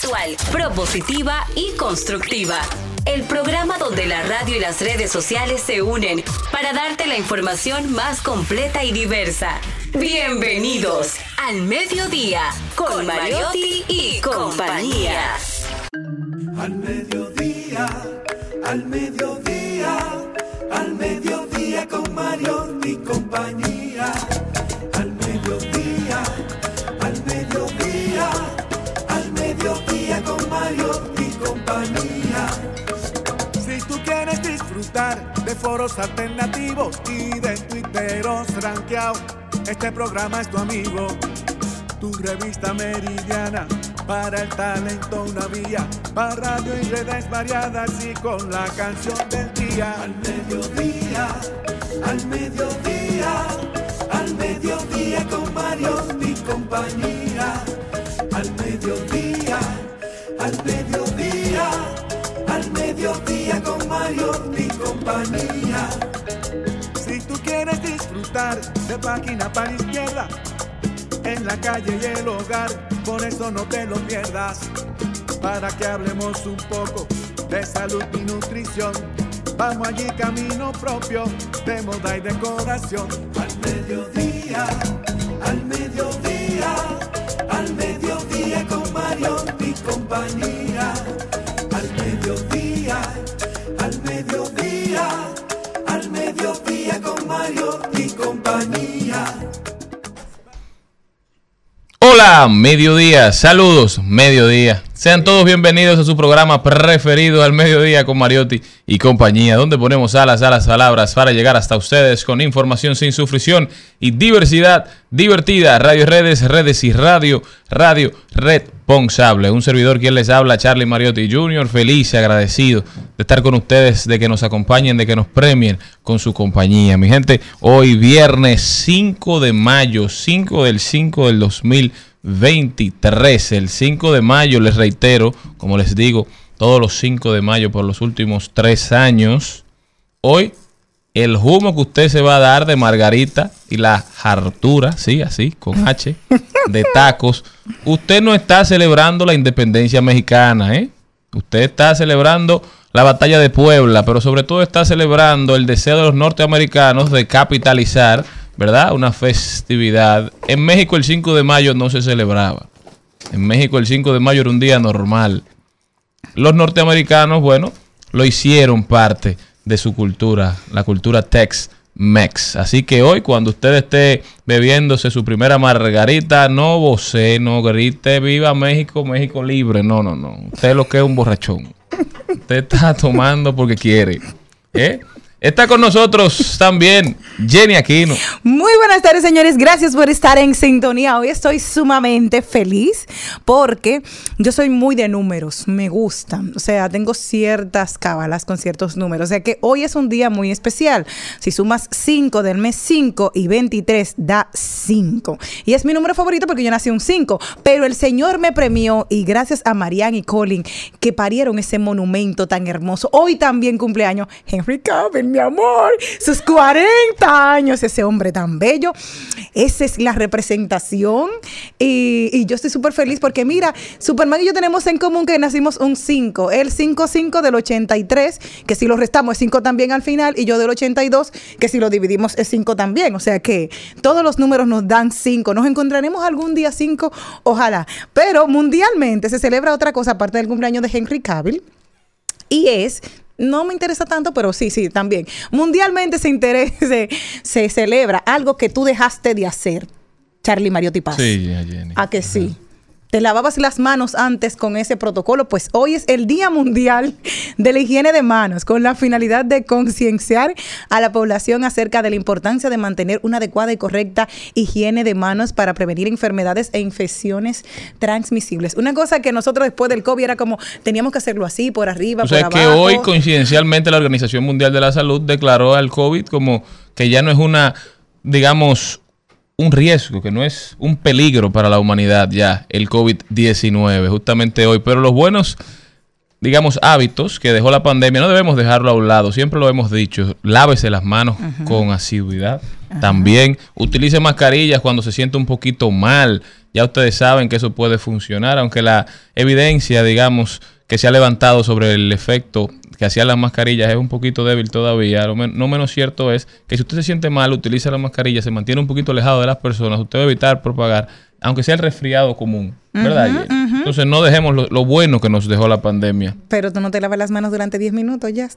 actual, propositiva y constructiva. El programa donde la radio y las redes sociales se unen para darte la información más completa y diversa. Bienvenidos al mediodía con Mariotti y compañía. Al mediodía, al mediodía, al mediodía con Mariotti y compañía. De foros alternativos y de tuiteros rankeados, este programa es tu amigo. Tu revista meridiana para el talento una vía, para radio y redes variadas y con la canción del día. Al mediodía, al mediodía, al mediodía con Mario y compañía. Al mediodía, al mediodía, mediodía con Mario y compañía. Si tú quieres disfrutar de página para izquierda, en la calle y el hogar, por eso no te lo pierdas. Para que hablemos un poco de salud y nutrición. Vamos allí camino propio de moda y decoración. Al mediodía, al mediodía, al mediodía con Mario y compañía. Al mediodía, al mediodía, con y compañía. Hola, mediodía, saludos, mediodía. Sean todos bienvenidos a su programa preferido al mediodía con Mariotti y compañía, donde ponemos alas a las palabras para llegar hasta ustedes con información sin sufrición y diversidad divertida. Radio Redes, Redes y Radio, Radio Responsable. Un servidor quien les habla, Charlie Mariotti Jr., feliz y agradecido de estar con ustedes, de que nos acompañen, de que nos premien con su compañía. Mi gente, hoy viernes 5 de mayo, 5 del 5 del 2023, el 5 de mayo, les reitero, como les digo, todos los 5 de mayo por los últimos tres años. Hoy, el humo que usted se va a dar de margarita y la hartura, sí, así, con H, de tacos, usted no está celebrando la independencia mexicana, ¿eh? Usted está celebrando la batalla de Puebla, pero sobre todo está celebrando el deseo de los norteamericanos de capitalizar, ¿verdad? Una festividad. En México el 5 de mayo no se celebraba. En México el 5 de mayo era un día normal. Los norteamericanos, bueno, lo hicieron parte de su cultura, la cultura Tex-Mex. Así que hoy, cuando usted esté bebiéndose su primera margarita, no voce, no grite, viva México, México libre. No, no, no. Usted lo que es un borrachón. Usted está tomando porque quiere. ¿Eh? Está con nosotros también Jenny Aquino. Muy buenas tardes, señores. Gracias por estar en sintonía. Hoy estoy sumamente feliz porque yo soy muy de números. Me gustan. O sea, tengo ciertas cábalas con ciertos números. O sea que hoy es un día muy especial. Si sumas 5 del mes 5 y 23 da 5. Y es mi número favorito porque yo nací un 5. Pero el Señor me premió y gracias a Marianne y Colin que parieron ese monumento tan hermoso. Hoy también cumpleaños Henry Cavill mi amor, sus 40 años, ese hombre tan bello. Esa es la representación. Y, yo estoy súper feliz porque, mira, Superman y yo tenemos en común que nacimos un 5. El 5-5 del 83, que si lo restamos es 5 también al final, y yo del 82, que si lo dividimos es 5 también. O sea que todos los números nos dan 5. Nos encontraremos algún día 5, ojalá. Pero mundialmente se celebra otra cosa aparte del cumpleaños de Henry Cavill. Y es no me interesa tanto, pero sí, sí, también. Mundialmente se, interese, se celebra algo que tú dejaste de hacer, Charlie Mariotti Paz. Sí, Jenny. ¿A que sí? Te lavabas las manos antes con ese protocolo, pues hoy es el Día Mundial de la Higiene de Manos, con la finalidad de concienciar a la población acerca de la importancia de mantener una adecuada y correcta higiene de manos para prevenir enfermedades e infecciones transmisibles. Una cosa que nosotros después del COVID era como, teníamos que hacerlo así, por arriba, O sea por que abajo. hoy coincidencialmente la Organización Mundial de la Salud declaró al COVID como que ya no es una, digamos, un riesgo, que no es un peligro para la humanidad ya el COVID-19, justamente hoy. Pero los buenos, digamos, hábitos que dejó la pandemia no debemos dejarlo a un lado. Siempre lo hemos dicho, lávese las manos con asiduidad. También utilice mascarillas cuando se siente un poquito mal. Ya ustedes saben que eso puede funcionar, aunque la evidencia, digamos, que se ha levantado sobre el efecto que hacían las mascarillas es un poquito débil todavía. Lo men- no menos cierto es que si usted se siente mal, utiliza la mascarilla, se mantiene un poquito alejado de las personas, usted va a evitar propagar, aunque sea el resfriado común, ¿verdad? Jenny? Entonces no dejemos lo, lo bueno que nos dejó la pandemia, Pero tú no te lavas las manos durante 10 minutos ya.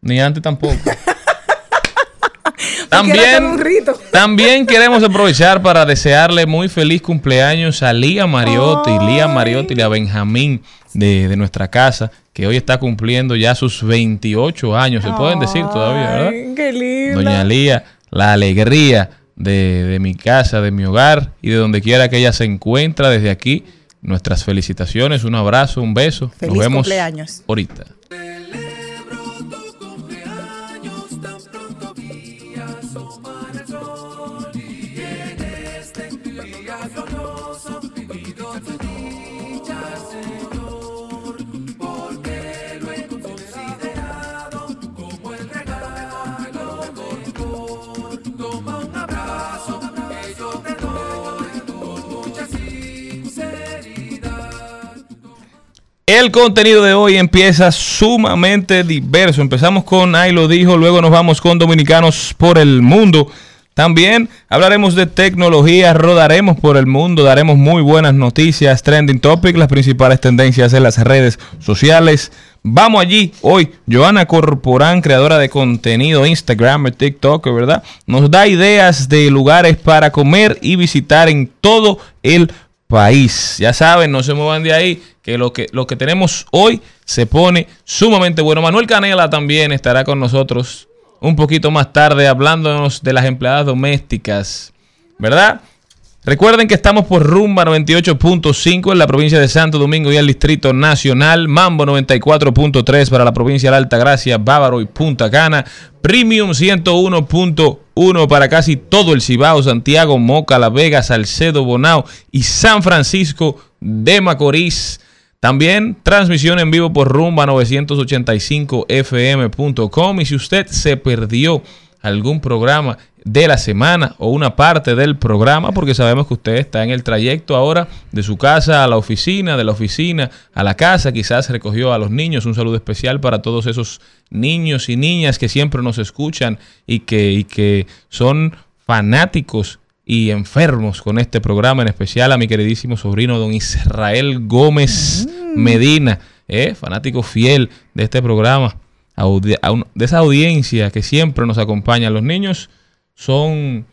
ni antes tampoco. Porque era todo un también, rito. también queremos aprovechar para desearle muy feliz cumpleaños a Lía Mariotti, Lía Mariotti y a Benjamín de, de nuestra casa, que hoy está cumpliendo ya sus 28 años, se pueden decir todavía, ¿verdad? Qué lindo. Doña Lía, la alegría de, de mi casa, de mi hogar y de donde quiera que ella se encuentra desde aquí. Nuestras felicitaciones, un abrazo, un beso. Feliz Nos vemos cumpleaños. ahorita. El contenido de hoy empieza sumamente diverso. Empezamos con Ahí lo dijo, luego nos vamos con Dominicanos por el Mundo. También hablaremos de tecnología, rodaremos por el mundo, daremos muy buenas noticias, trending topic, las principales tendencias en las redes sociales. Vamos allí hoy. Joana Corporán, creadora de contenido, Instagram, TikTok, ¿verdad? Nos da ideas de lugares para comer y visitar en todo el país. Ya saben, no se muevan de ahí, que lo que, lo que tenemos hoy se pone sumamente bueno. Manuel Canela también estará con nosotros un poquito más tarde hablándonos de las empleadas domésticas, ¿verdad? Recuerden que estamos por Rumba 98.5 en la provincia de Santo Domingo y el Distrito Nacional, Mambo 94.3 para la provincia de Alta Gracia, Bávaro y Punta Cana, Premium 101.1 para casi todo el Cibao, Santiago, Moca, La Vega, Salcedo, Bonao y San Francisco de Macorís. También transmisión en vivo por rumba985fm.com. Y si usted se perdió algún programa de la semana o una parte del programa, porque sabemos que usted está en el trayecto ahora de su casa a la oficina, de la oficina a la casa, quizás recogió a los niños. Un saludo especial para todos esos niños y niñas que siempre nos escuchan y que, y que son fanáticos y enfermos con este programa, en especial a mi queridísimo sobrino don Israel Gómez Medina, eh, fanático fiel de este programa, a un- de esa audiencia que siempre nos acompaña. Los niños son,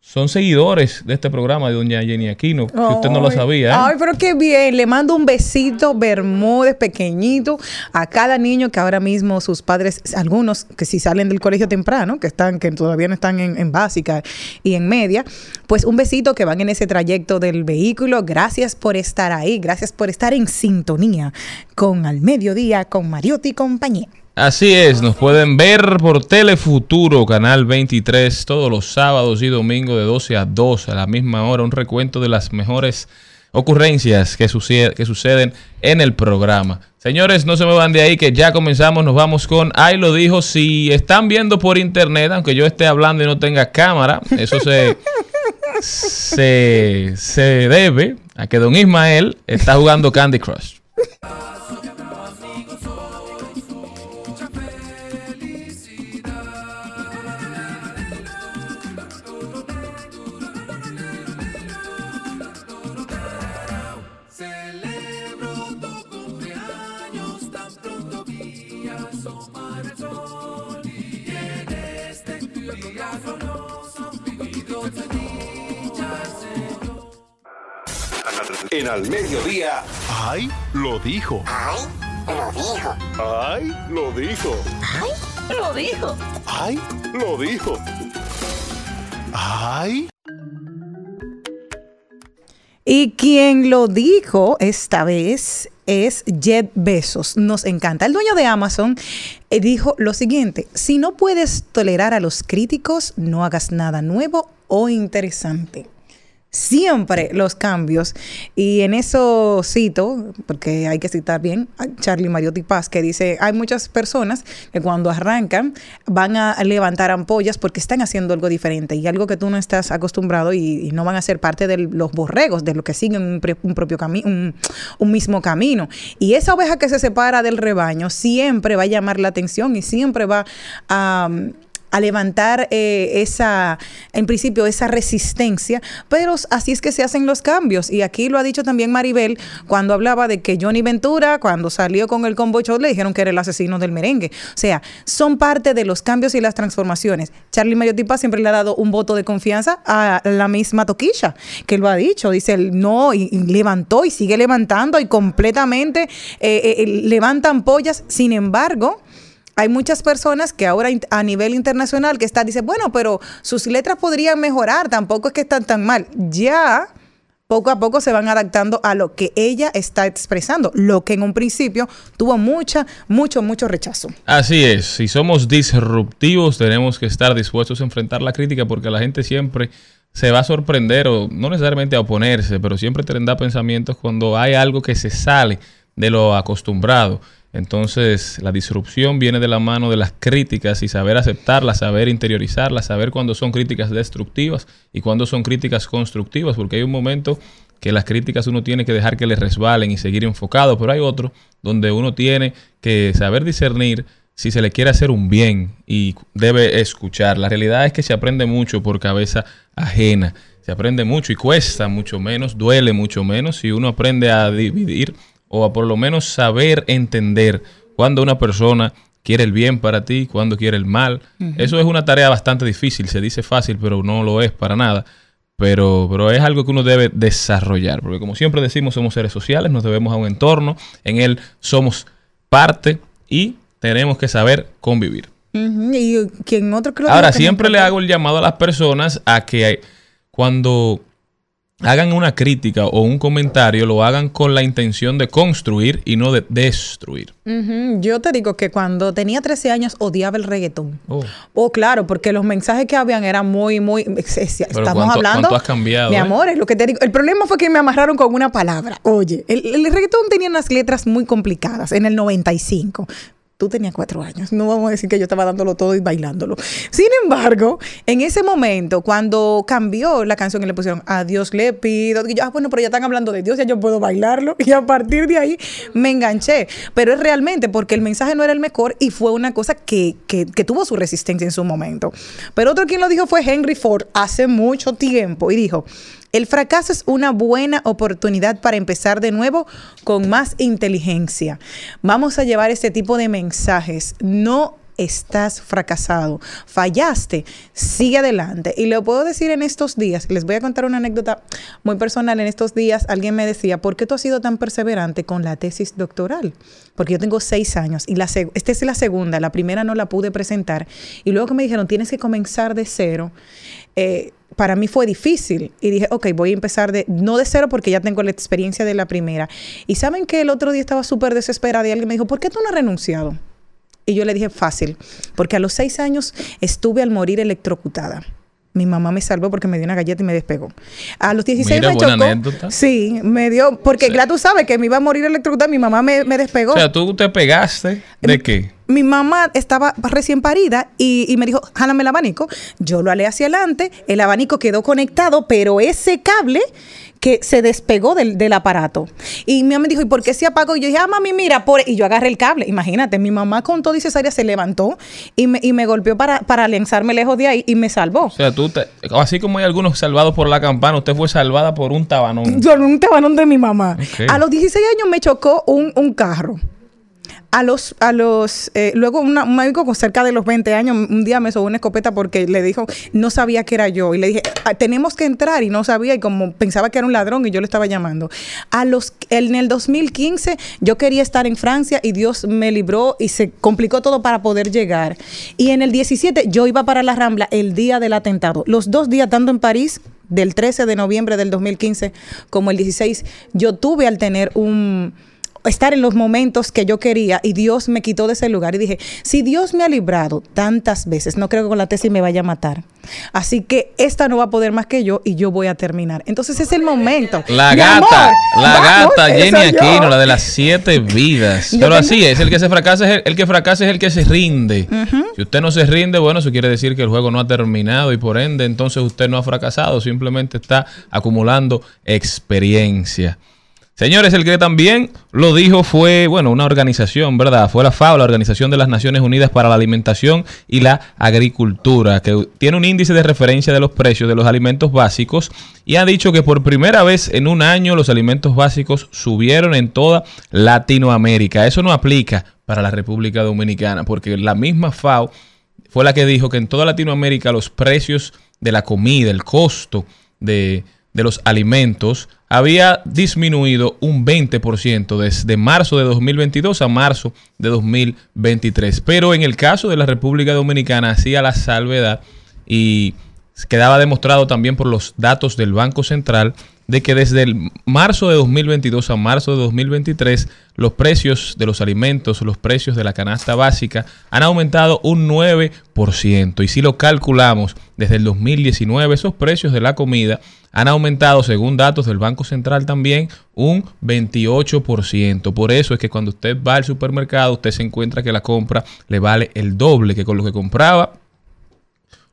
son seguidores de este programa de doña Jenny Aquino, si usted no lo sabía. ¿eh? Ay, pero qué bien. Le mando un besito Bermúdez pequeñito a cada niño que ahora mismo sus padres, algunos que si salen del colegio temprano, que están, que todavía no están en, en básica y en media, pues un besito que van en ese trayecto del vehículo. Gracias por estar ahí, gracias por estar en sintonía con Al Mediodía, con Mariotti y compañía. Así es, nos pueden ver por Telefuturo, Canal 23, todos los sábados y domingos de 12 a 2 a la misma hora. Un recuento de las mejores ocurrencias que, sucede- que suceden en el programa. Señores, no se me van de ahí que ya comenzamos, nos vamos con Ahí lo dijo. Si están viendo por internet, aunque yo esté hablando y no tenga cámara, eso se, se, se debe a que don Ismael está jugando Candy Crush. En Al Mediodía, ¡Ay! Lo dijo. Ay, lo dijo. ¡Ay! Lo dijo. Ay, lo dijo. ¡Ay! Lo dijo. ¡Ay! Y quien lo dijo esta vez es Jeff Bezos. Nos encanta. El dueño de Amazon eh, dijo lo siguiente, si no puedes tolerar a los críticos, no hagas nada nuevo o interesante. Siempre los cambios. Y en eso cito, porque hay que citar bien, a Charlie Mariotti Paz, que dice, hay muchas personas que cuando arrancan van a levantar ampollas porque están haciendo algo diferente y algo que tú no estás acostumbrado y, no van a ser parte de los borregos, de lo que siguen un, propio camino, un, un mismo camino. Y esa oveja que se separa del rebaño siempre va a llamar la atención y siempre va a a levantar eh, esa, en principio, esa resistencia, pero así es que se hacen los cambios. Y aquí lo ha dicho también Maribel cuando hablaba de que Johnny Ventura, cuando salió con el combo show, le dijeron que era el asesino del merengue. O sea, son parte de los cambios y las transformaciones. Charlie Mayotipa siempre le ha dado un voto de confianza a la misma Toquilla, que lo ha dicho. Dice, no, y, levantó y sigue levantando y completamente eh, eh, levantan pollas. Sin embargo, hay muchas personas que ahora a nivel internacional que están, dicen, bueno, pero sus letras podrían mejorar, tampoco es que están tan mal. Ya poco a poco se van adaptando a lo que ella está expresando, lo que en un principio tuvo mucha, mucho, mucho rechazo. Así es, si somos disruptivos tenemos que estar dispuestos a enfrentar la crítica porque la gente siempre se va a sorprender o no necesariamente a oponerse, pero siempre tendrá pensamientos cuando hay algo que se sale de lo acostumbrado. Entonces la disrupción viene de la mano de las críticas y saber aceptarlas, saber interiorizarlas, saber cuándo son críticas destructivas y cuándo son críticas constructivas, porque hay un momento que las críticas uno tiene que dejar que le resbalen y seguir enfocado, pero hay otro donde uno tiene que saber discernir si se le quiere hacer un bien y debe escuchar. La realidad es que se aprende mucho por cabeza ajena. Se aprende mucho y cuesta mucho menos, duele mucho menos si uno aprende a dividir o a por lo menos saber entender cuando una persona quiere el bien para ti, cuando quiere el mal. Eso es una tarea bastante difícil, se dice fácil, pero no lo es para nada. Pero, pero es algo que uno debe desarrollar, porque como siempre decimos, somos seres sociales, nos debemos a un entorno, en él somos parte y tenemos que saber convivir. Y quien otro Ahora, que siempre le hago el llamado a las personas a que cuando hagan una crítica o un comentario, lo hagan con la intención de construir y no de destruir. Yo te digo que cuando tenía 13 años odiaba el reggaetón. Oh. Oh, claro, porque los mensajes que habían eran muy, muy. es- Estamos cuánto- hablando. cuánto has cambiado, Mi eh? amor, es lo que te digo. El problema fue que me amarraron con una palabra. Oye, el, el reggaetón tenía unas letras muy complicadas en el 95. Tú tenías cuatro años. No vamos a decir que yo estaba dándolo todo y bailándolo. Sin embargo, en ese momento, cuando cambió la canción y le pusieron a Dios le pido, yo, ah, bueno, pero ya están hablando de Dios, ya yo puedo bailarlo. Y a partir de ahí me enganché. Pero es realmente porque el mensaje no era el mejor y fue una cosa que- que tuvo su resistencia en su momento. Pero otro quien lo dijo fue Henry Ford hace mucho tiempo y dijo, el fracaso es una buena oportunidad para empezar de nuevo con más inteligencia. Vamos a llevar este tipo de mensajes. No estás fracasado, fallaste, sigue adelante. Y lo puedo decir en estos días, les voy a contar una anécdota muy personal. En estos días alguien me decía, ¿por qué tú has sido tan perseverante con la tesis doctoral? Porque yo tengo seis años y la esta es la segunda, la primera no la pude presentar. Y luego que me dijeron, tienes que comenzar de cero. eh, para mí fue difícil y dije, ok, voy a empezar de, no de cero porque ya tengo la experiencia de la primera. Y saben que el otro día estaba súper desesperada y alguien me dijo, ¿por qué tú no has renunciado? Y yo le dije, fácil, porque a los seis años estuve al morir electrocutada. Mi mamá me salvó porque me dio una galleta y me despegó. A los 16 Mira, me buena chocó. anécdota. Sí, me dio, porque claro, tú sabes que me iba a morir electrocutada, mi mamá me, me despegó. O sea, tú te pegaste de qué? Mi mamá estaba recién parida y, y me dijo, jálame el abanico. Yo lo alé hacia adelante, el abanico quedó conectado, pero ese cable que se despegó del, del aparato. Y mi mamá me dijo, ¿y por qué se apagó? Y yo dije, ah, mami, mira, por... y yo agarré el cable. Imagínate, mi mamá con todo y cesárea se levantó y me, y me golpeó para, para lanzarme lejos de ahí y me salvó. O sea, tú te, así como hay algunos salvados por la campana, usted fue salvada por un tabanón. Con un tabanón de mi mamá. A los 16 años me chocó un, un carro. A los, a los, eh, luego una- un médico con cerca de los 20 años, un día me sobó una escopeta porque le dijo, no sabía que era yo. Y le dije, "Ah, tenemos que entrar y no sabía y como pensaba que era un ladrón y yo le estaba llamando. A los, en el 2015 yo quería estar en Francia y Dios me libró y se complicó todo para poder llegar. Y en el 17 yo iba para la Rambla el día del atentado. Los dos días tanto en París del 13 de noviembre del 2015 como el 16, yo tuve al tener un estar en los momentos que yo quería y Dios me quitó de ese lugar y dije, si Dios me ha librado tantas veces, no creo que con la tesis me vaya a matar. Así que esta no va a poder más que yo y yo voy a terminar. Entonces es el momento. La Mi gata, amor, la gata Jenny yo. Aquino, la de las siete vidas. Yo Pero tengo- así es, el que se fracasa es el, el que fracasa es el que se rinde. Si usted no se rinde, bueno, eso quiere decir que el juego no ha terminado y por ende entonces usted no ha fracasado, simplemente está acumulando experiencia. Señores, el que también lo dijo fue, bueno, una organización, ¿verdad? Fue la FAO, la Organización de las Naciones Unidas para la Alimentación y la Agricultura, que tiene un índice de referencia de los precios de los alimentos básicos y ha dicho que por primera vez en un año los alimentos básicos subieron en toda Latinoamérica. Eso no aplica para la República Dominicana, porque la misma FAO fue la que dijo que en toda Latinoamérica los precios de la comida, el costo de, de los alimentos, había disminuido un 20% desde marzo de 2022 a marzo de 2023. Pero en el caso de la República Dominicana hacía la salvedad y quedaba demostrado también por los datos del Banco Central de que desde el marzo de 2022 a marzo de 2023 los precios de los alimentos, los precios de la canasta básica han aumentado un 9%. Y si lo calculamos desde el 2019, esos precios de la comida han aumentado, según datos del Banco Central también, un 28%. Por eso es que cuando usted va al supermercado, usted se encuentra que la compra le vale el doble que con lo que compraba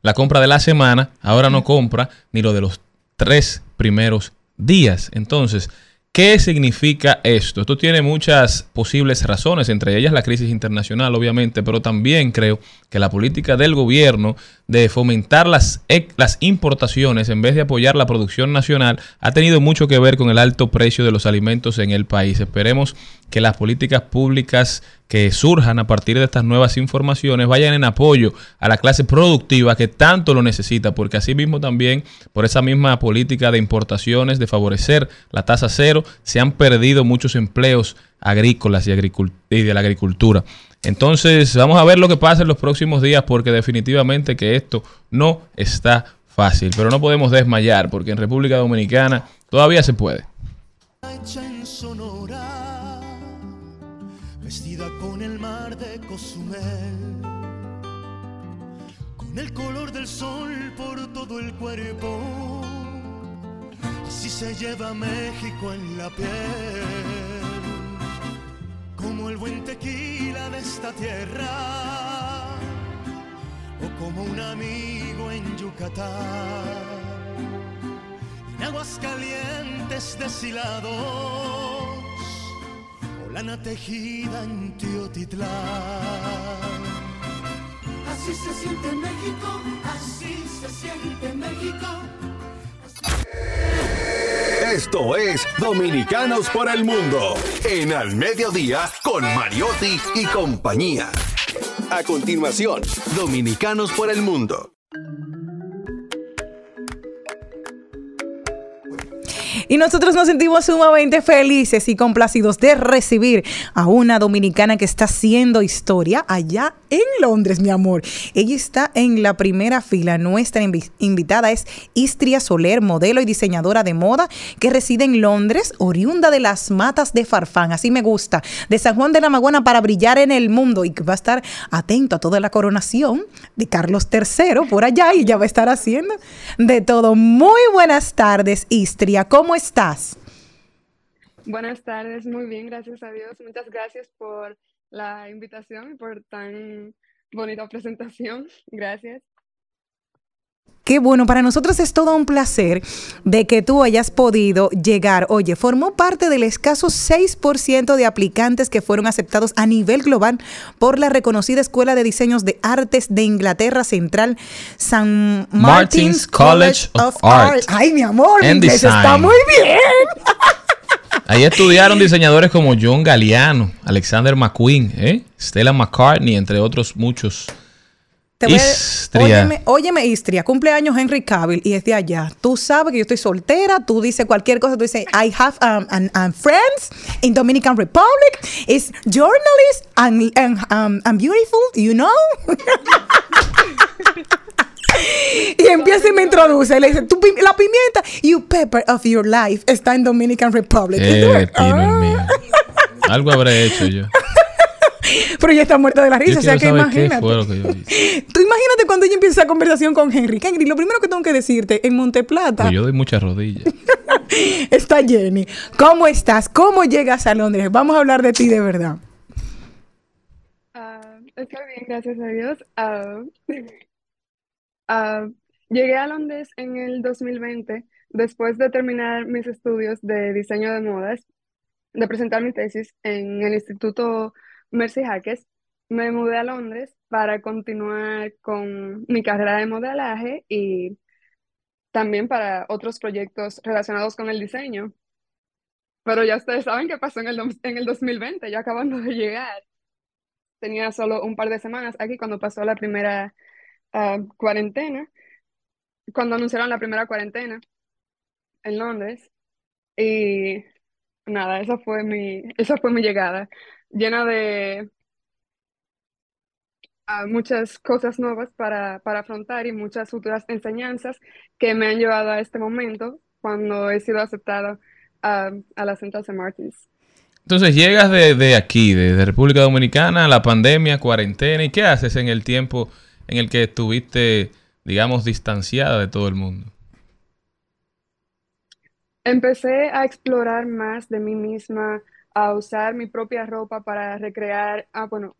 la compra de la semana, ahora no compra ni lo de los tres primeros días. Entonces, ¿qué significa esto? Esto tiene muchas posibles razones, entre ellas la crisis internacional, obviamente, pero también creo que la política del gobierno de fomentar las, las importaciones en vez de apoyar la producción nacional ha tenido mucho que ver con el alto precio de los alimentos en el país. Esperemos que las políticas públicas que surjan a partir de estas nuevas informaciones vayan en apoyo a la clase productiva que tanto lo necesita, porque asimismo también por esa misma política de importaciones, de favorecer la tasa cero, se han perdido muchos empleos agrícolas y de la agricultura. Entonces vamos a ver lo que pasa en los próximos días, porque definitivamente que esto no está fácil, pero no podemos desmayar, porque en República Dominicana todavía se puede. Sonora, vestida con el mar de Cozumel, con el color del sol por todo el cuerpo, así se lleva México en la piel, como el buen tequila de esta tierra, o como un amigo en Yucatán en aguas calientes deshilados o lana tejida en Teotitlán. Así se siente México, así se siente México. Esto es Dominicanos por el Mundo. En Al Mediodía con Mariotti y compañía. A continuación, Dominicanos por el Mundo. Y nosotros nos sentimos sumamente felices y complacidos de recibir a una dominicana que está haciendo historia allá en Londres, mi amor. Ella está en la primera fila. Nuestra invi- invitada es Istria Soler, modelo y diseñadora de moda que reside en Londres, oriunda de las matas de Farfán. Así me gusta. De San Juan de la Maguana para brillar en el mundo y que va a estar atento a toda la coronación de Carlos III por allá y ya va a estar haciendo de todo. Muy buenas tardes, Istria. ¿Cómo estás? Buenas tardes, muy bien, gracias a Dios. Muchas gracias por la invitación y por tan bonita presentación. Gracias. Qué bueno, para nosotros es todo un placer de que tú hayas podido llegar. Oye, formó parte del escaso 6% de aplicantes que fueron aceptados a nivel global por la reconocida Escuela de Diseños de Artes de Inglaterra Central, San Martin's College of, Art. Ay, mi amor, And inglés está Design. muy bien. Ahí estudiaron diseñadores como John Galliano, Alexander McQueen, ¿eh? Stella McCartney, entre otros muchos. Te voy a- Istria. Óyeme, óyeme, Istria, cumpleaños Henry Cavill y es de allá. Tú sabes que yo estoy soltera, tú dices cualquier cosa, tú dices, I have um, an, friends in Dominican Republic, is journalist and, and, um, and beautiful, you know? y empieza y me introduce, le dice, "Tu pi- la pimienta, you pepper of your life está en Dominican Republic. Y tú, Eh, "Ah". mío. Algo habré hecho yo. Pero ya está muerta de la Yo risa, o sea que imagínate. fue lo que yo hice. Tú imagínate cuando ella empieza esa conversación con Henry. Henry, lo primero que tengo que decirte, en Monteplata Pues yo doy muchas rodillas. está Jenny. ¿Cómo estás? ¿Cómo llegas a Londres? Vamos a hablar de ti de verdad. Ah, estoy bien, gracias a Dios. Ah, ah, llegué a Londres en el 2020 después de terminar mis estudios de diseño de modas, de presentar mi tesis en el Instituto Mercy Hackes. Me mudé a Londres para continuar con mi carrera de modelaje y también para otros proyectos relacionados con el diseño. Pero ya ustedes saben qué pasó en el, en el 2020, yo acabando de llegar. Tenía solo un par de semanas aquí cuando pasó la primera ah, cuarentena, cuando anunciaron la primera cuarentena en Londres. Y nada, esa fue mi, esa fue mi llegada, llena de ah, muchas cosas nuevas para, para afrontar y muchas futuras enseñanzas que me han llevado a este momento cuando he sido aceptada ah, a la Central St. Martins. Entonces llegas de, de aquí, de, de República Dominicana, la pandemia, cuarentena, ¿y qué haces en el tiempo en el que estuviste, digamos, distanciada de todo el mundo? Empecé a explorar más de mí misma, a usar mi propia ropa para recrear. Ah, bueno,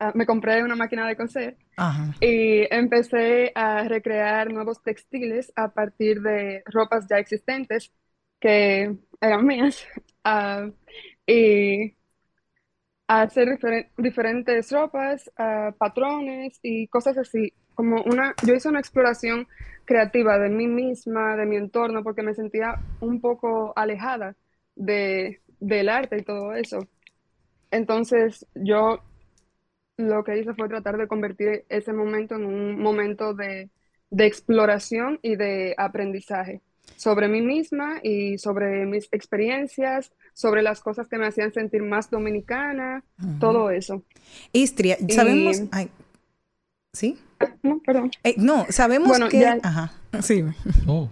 ah, me compré una máquina de coser Ajá. y empecé a recrear nuevos textiles a partir de ropas ya existentes que eran mías. Ah, y a hacer diferen- diferentes ropas, ah, patrones y cosas así. Como una, yo hice una exploración creativa de mí misma, de mi entorno, porque me sentía un poco alejada de, del arte y todo eso. Entonces, yo lo que hice fue tratar de convertir ese momento en un momento de, de exploración y de aprendizaje sobre mí misma y sobre mis experiencias, sobre las cosas que me hacían sentir más dominicana, todo eso. Istria, sabemos... Y- ay, ¿Sí? No, perdón. Eh, no, sabemos Bueno, que... ya- Ajá. Sí. Oh,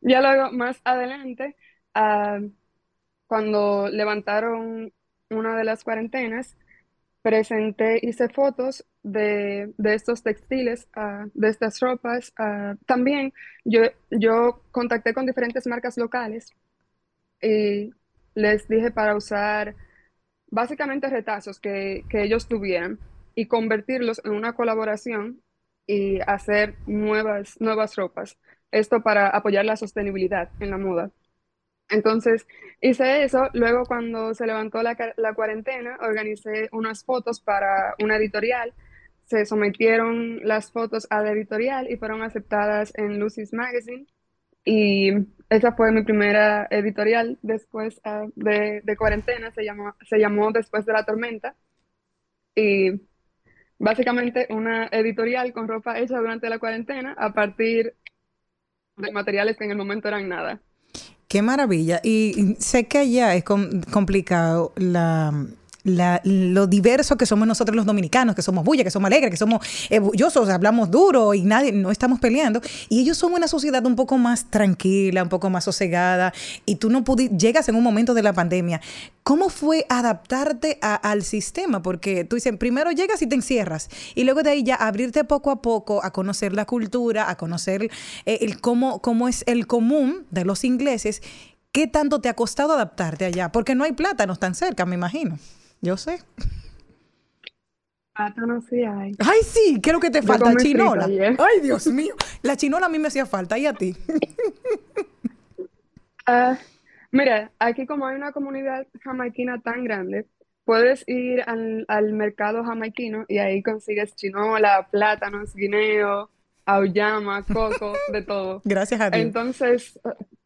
Ya luego, más adelante, ah, cuando levantaron una de las cuarentenas, presenté, hice fotos de, de estos textiles, ah, de estas ropas. ah, también yo, yo contacté con diferentes marcas locales y les dije para usar básicamente retazos que, que ellos tuvieran y convertirlos en una colaboración y hacer nuevas, nuevas ropas. Esto para apoyar la sostenibilidad en la moda. Entonces hice eso, luego cuando se levantó la, cuarentena, organicé unas fotos para una editorial, se sometieron las fotos a la editorial y fueron aceptadas en Lucy's Magazine y esa fue mi primera editorial después ah, de, de cuarentena, se llamó, se llamó Después de la Tormenta y básicamente una editorial con ropa hecha durante la cuarentena a partir de materiales que en el momento eran nada. Qué maravilla. Y sé que allá es com- complicado la, la- lo diverso que somos nosotros los dominicanos, que somos bulla, que somos alegres, que somos orgullosos, hablamos duro y nadie, no estamos peleando. Y ellos son una sociedad un poco más tranquila, un poco más sosegada. Y tú no pudi llegas en un momento de la pandemia. ¿Cómo fue adaptarte a- al sistema? Porque tú dices, primero llegas y te encierras. Y luego de ahí ya abrirte poco a poco a conocer la cultura, a conocer eh, el cómo, cómo es el común de los ingleses. ¿Qué tanto te ha costado adaptarte allá? Porque no hay plátanos tan cerca, me imagino. Yo sé. Plátanos sí hay. Ay, sí, ¿qué es lo que te falta? Chinola. Ay, Dios mío. La chinola a mí me hacía falta. ¿Y a ti? Ah, mira, aquí como hay una comunidad jamaiquina tan grande, puedes ir al, al mercado jamaiquino y ahí consigues chinola, plátanos, guineo, auyama, coco, de todo. Gracias a Dios. Entonces,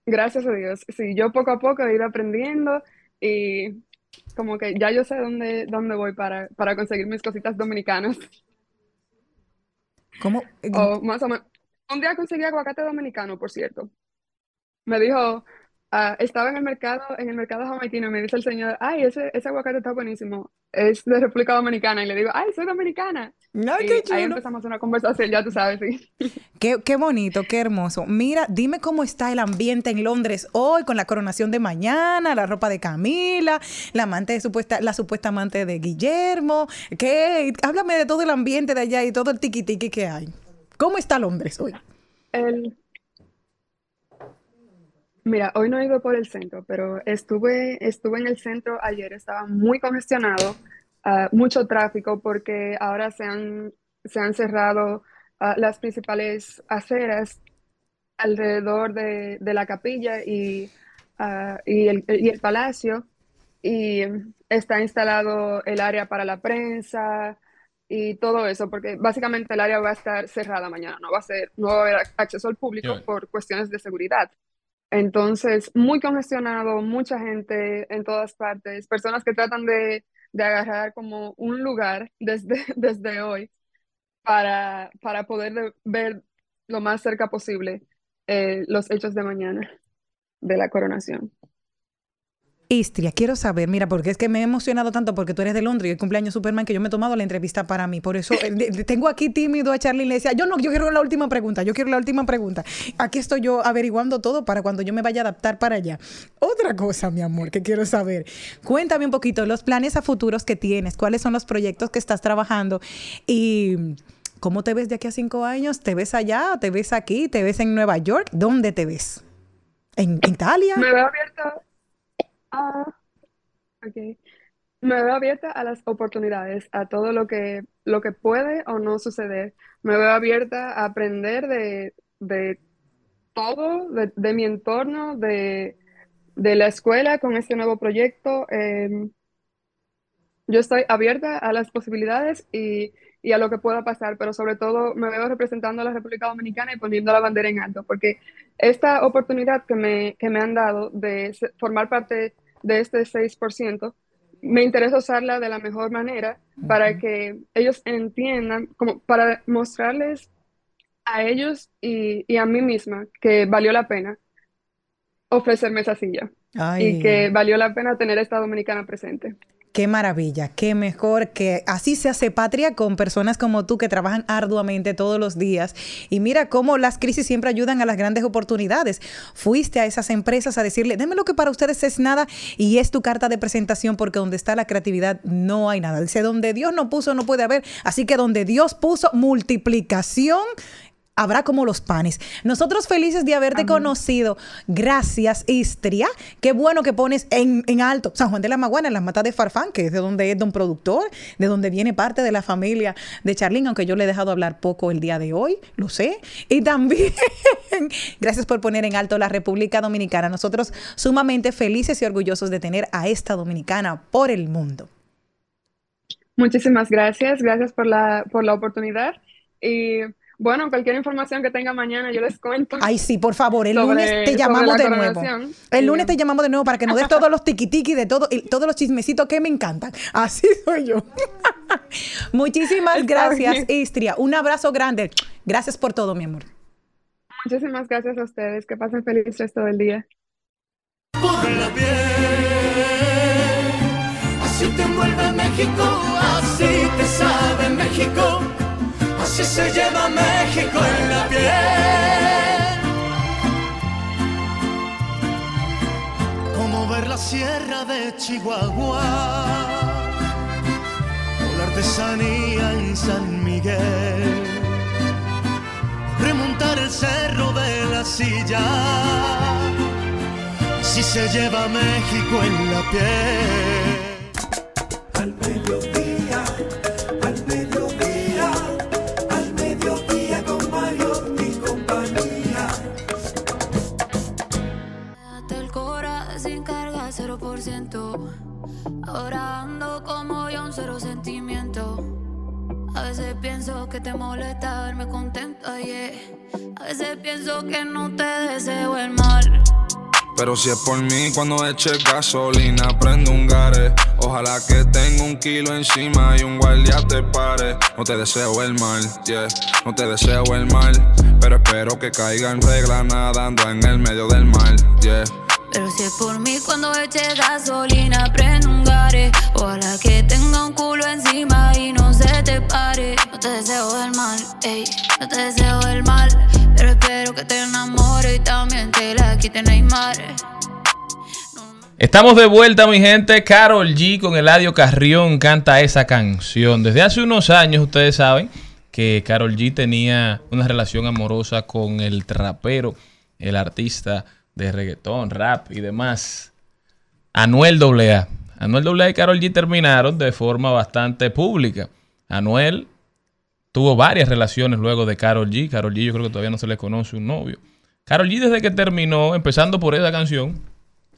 gracias a Dios. Sí, yo poco a poco he ido aprendiendo y como que ya yo sé dónde, dónde voy para, para conseguir mis cositas dominicanas. ¿Cómo? O más o menos. Un día conseguí aguacate dominicano, por cierto. Me dijo ah, estaba en el mercado, en el mercado jamaicano y me dice el señor, ay, ese, ese aguacate está buenísimo. Es de República Dominicana. Y le digo, ay, soy dominicana. Ay, Y qué ahí chulo. empezamos una conversación, ya tú sabes, sí. Qué, qué bonito, qué hermoso. Mira, dime cómo está el ambiente en Londres hoy con la coronación de mañana, la ropa de Camila, la amante de supuesta, la supuesta amante de Guillermo. ¿Qué? Háblame de todo el ambiente de allá y todo el tiqui tiqui que hay. ¿Cómo está Londres hoy? El... Mira, hoy no he ido por el centro, pero estuve, estuve en el centro ayer, estaba muy congestionado, ah, mucho tráfico porque ahora se han, se han cerrado ah, las principales aceras alrededor de, de la capilla y, ah, y el, y el palacio y está instalado el área para la prensa y todo eso, porque básicamente el área va a estar cerrada mañana, no va a ser, no va a haber acceso al público por cuestiones de seguridad. Entonces, muy congestionado, mucha gente en todas partes, personas que tratan de, de agarrar como un lugar desde, desde hoy para, para poder de- ver lo más cerca posible eh, los hechos de mañana de la coronación. Istria, quiero saber, mira, porque es que me he emocionado tanto porque tú eres de Londres y el cumpleaños Superman que yo me he tomado la entrevista para mí. Por eso eh, tengo aquí tímido a Charlie y le decía, yo no, yo quiero la última pregunta, yo quiero la última pregunta. Aquí estoy yo averiguando todo para cuando yo me vaya a adaptar para allá. Otra cosa, mi amor, que quiero saber. Cuéntame un poquito los planes a futuros que tienes, cuáles son los proyectos que estás trabajando y cómo te ves de aquí a cinco años. ¿Te ves allá? ¿Te ves aquí? ¿Te ves en Nueva York? ¿Dónde te ves? ¿En Italia? Me veo abierta a, ok. Me veo abierta a las oportunidades, a todo lo que, lo que puede o no suceder. Me veo abierta a aprender de, de todo, de, mi entorno, de, de la escuela con este nuevo proyecto. Em, yo estoy abierta a las posibilidades y, y a lo que pueda pasar, pero sobre todo me veo representando a la República Dominicana y poniendo la bandera en alto, porque esta oportunidad que me, que me han dado de formar parte de este 6%, me interesa usarla de la mejor manera para que ellos entiendan, como para mostrarles a ellos y, y a mí misma que valió la pena ofrecerme esa silla Ay. y que valió la pena tener a esta dominicana presente. Qué maravilla, qué mejor que así se hace patria con personas como tú que trabajan arduamente todos los días. Y mira cómo las crisis siempre ayudan a las grandes oportunidades. Fuiste a esas empresas a decirle, denme lo que para ustedes es nada y es tu carta de presentación porque donde está la creatividad no hay nada. Dice, donde Dios no puso no puede haber. Así que donde Dios puso multiplicación, habrá como los panes. Nosotros felices de haberte conocido. Gracias, Istria. Qué bueno que pones en, en alto San Juan de la Maguana, en las matas de Farfán, que es de donde es don productor, de donde viene parte de la familia de Charlín, aunque yo le he dejado hablar poco el día de hoy, lo sé. Y también, gracias por poner en alto la República Dominicana. Nosotros sumamente felices y orgullosos de tener a esta dominicana por el mundo. Muchísimas gracias, gracias por la, por la oportunidad y bueno, cualquier información que tenga mañana yo les cuento. Ay, sí, por favor, el Sobre- lunes te llamamos la de nuevo. El lunes te llamamos de nuevo para que nos des todos los tiquitiqui de todo, y todos los chismecitos que me encantan. Así soy yo. Muchísimas Está gracias, bien. Istria. Un abrazo grande. Gracias por todo, mi amor. Muchísimas gracias a ustedes, que pasen feliz resto del día. por la piel. Así te envuelve México, se lleva México en la piel. Como ver la sierra de Chihuahua o la artesanía en San Miguel remontar el cerro de la silla si se lleva México en la piel. 0%. Ahora ando como yo un cero sentimiento. A veces pienso que te molesta verme contenta, yeah. A veces pienso que no te deseo el mal. Pero si es por mí, cuando eche gasolina, prendo un gare. Ojalá que tenga un kilo encima y un guardia te pare. No te deseo el mal, yeah, no te deseo el mal. Pero espero que caiga en regla nadando en el medio del mar, yeah. Pero si es por mí cuando eche gasolina, prendo un gare. Ojalá que tenga un culo encima y no se te pare. No te deseo el mal, ey, no te deseo el mal. Pero espero que te enamore y también te la quite Neymar. Estamos de vuelta, mi gente. Carol G con Eladio Carrión canta esa canción. Desde hace unos años, ustedes saben que Carol G tenía una relación amorosa con el trapero, el artista de reggaetón, rap y demás, Anuel AA. Anuel AA y Carol G terminaron de forma bastante pública. Anuel tuvo varias relaciones luego de Carol G. Carol G yo creo que todavía no se le conoce un novio. Carol G desde que terminó, empezando por esa canción,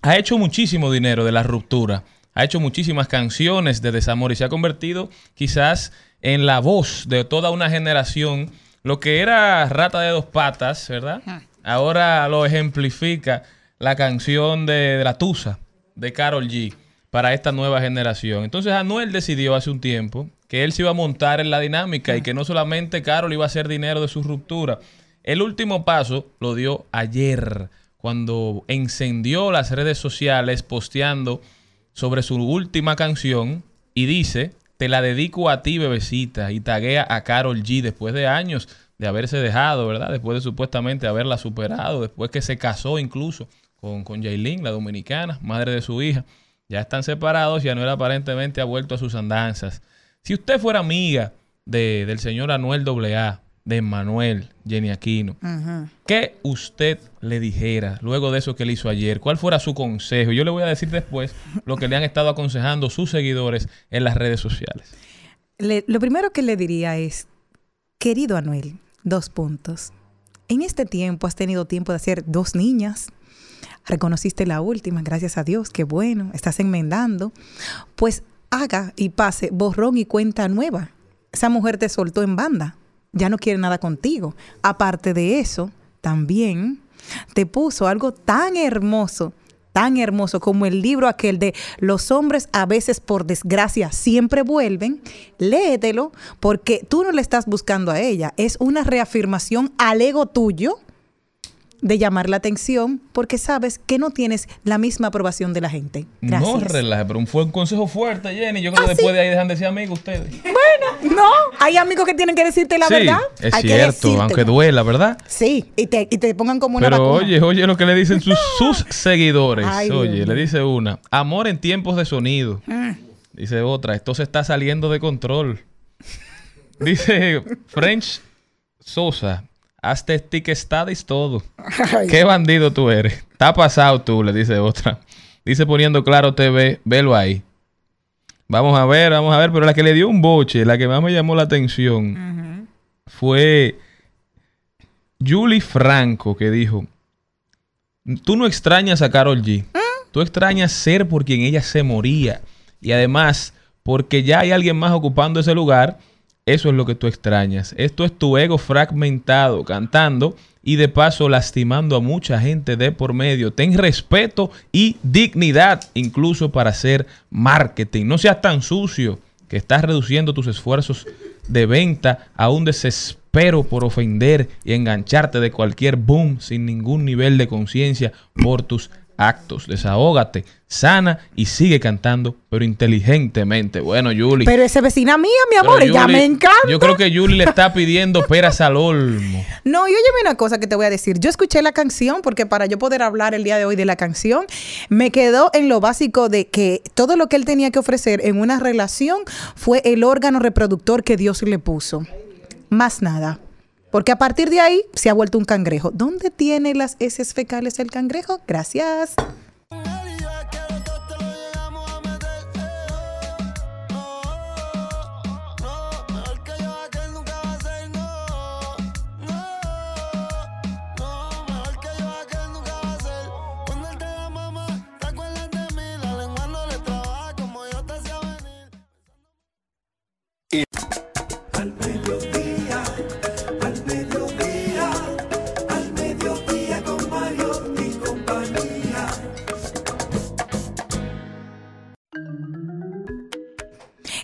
ha hecho muchísimo dinero de la ruptura. Ha hecho muchísimas canciones de desamor y se ha convertido quizás en la voz de toda una generación. Lo que era Rata de dos patas, ¿verdad? Ahora lo ejemplifica la canción de, de La Tusa de Carol G para esta nueva generación. Entonces Anuel decidió hace un tiempo que él se iba a montar en la dinámica y que no solamente Carol iba a hacer dinero de su ruptura. El último paso lo dio ayer cuando encendió las redes sociales posteando sobre su última canción y dice, te la dedico a ti, bebecita, y taguea a Carol G después de años de haberse dejado, ¿verdad? Después de supuestamente haberla superado, después que se casó incluso con, con Jailin, la dominicana, madre de su hija. Ya están separados y Anuel aparentemente ha vuelto a sus andanzas. Si usted fuera amiga de, del señor Anuel AA, de Manuel Jenny Aquino, ¿qué usted le dijera luego de eso que él hizo ayer? ¿Cuál fuera su consejo? Yo le voy a decir después lo que le han estado aconsejando sus seguidores en las redes sociales. Le- lo primero que le diría es, querido Anuel, dos puntos. En este tiempo has tenido tiempo de hacer dos niñas. Reconociste la última, gracias a Dios, qué bueno, estás enmendando. Pues haga y pase borrón y cuenta nueva. Esa mujer te soltó en banda, ya no quiere nada contigo. Aparte de eso, también te puso algo tan hermoso, tan hermoso como el libro aquel de Los hombres a veces por desgracia siempre vuelven. Léetelo porque tú no le estás buscando a ella, es una reafirmación al ego tuyo de llamar la atención porque sabes que no tienes la misma aprobación de la gente. Gracias. No relaje, pero fue un consejo fuerte, Jenny. Yo creo que ¿Ah, después sí? de ahí dejan de ser amigos ustedes. Bueno, no, hay amigos que tienen que decirte la sí, verdad. es Hay cierto, aunque duela, ¿verdad? Sí, y te, y te pongan como una Pero vacuna. oye, oye lo que le dicen sus, sus seguidores. Ay, oye, le dice una, amor en tiempos de sonido. Mm. Dice otra, esto se está saliendo de control. Dice French Sosa, hazte stick studies todo. Qué bandido tú eres. Está pasado tú, le dice otra. Dice poniendo claro TV, velo ahí. Vamos a ver, vamos a ver, pero la que le dio un boche, la que más me llamó la atención fue Julie Franco que dijo, tú no extrañas a Carol G, tú extrañas ser por quien ella se moría y además porque ya hay alguien más ocupando ese lugar, eso es lo que tú extrañas. Esto es tu ego fragmentado cantando y de paso lastimando a mucha gente de por medio. Ten respeto y dignidad incluso para hacer marketing. No seas tan sucio que estás reduciendo tus esfuerzos de venta a un desespero por ofender y engancharte de cualquier boom sin ningún nivel de conciencia por tus actos. Desahógate, sana y sigue cantando, pero inteligentemente. Bueno, Julie. Pero esa vecina mía, mi amor, ella Julie, me encanta. Yo creo que Julie le está pidiendo peras al olmo. No, y óyeme una cosa que te voy a decir. Yo escuché la canción porque para yo poder hablar el día de hoy de la canción, me quedó en lo básico de que todo lo que él tenía que ofrecer en una relación fue el órgano reproductor que Dios le puso. Más nada. Porque a partir de ahí se ha vuelto un cangrejo. ¿Dónde tiene las heces fecales el cangrejo? Gracias.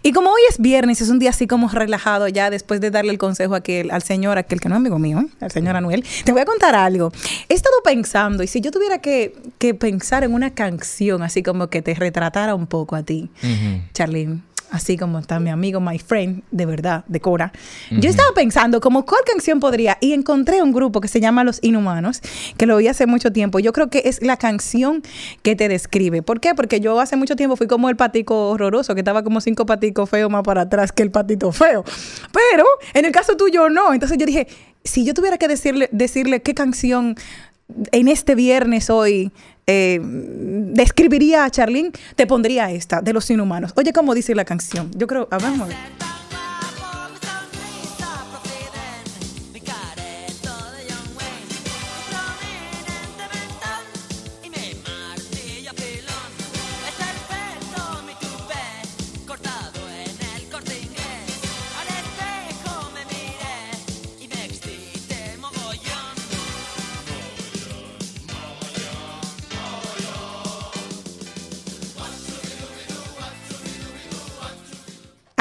Y como hoy es viernes, es un día así como relajado ya después de darle el consejo a aquel, al señor, aquel que no es amigo mío, ¿eh? al señor Anuel, te voy a contar algo. He estado pensando y si yo tuviera que, que pensar en una canción así como que te retratara un poco a ti, Charlene, así como está mi amigo, my friend, de verdad, de Cora. Yo estaba pensando como cuál canción podría y encontré un grupo que se llama Los Inhumanos, que lo oí hace mucho tiempo. Yo creo que es la canción que te describe. ¿Por qué? Porque yo hace mucho tiempo fui como el patico horroroso, que estaba como cinco paticos feos más para atrás que el patito feo. Pero en el caso tuyo no. Entonces yo dije, si yo tuviera que decirle, decirle qué canción en este viernes hoy eh, describiría a Charlene, te pondría esta, de los inhumanos. Oye, ¿cómo dice la canción? Yo creo, vamos a ver.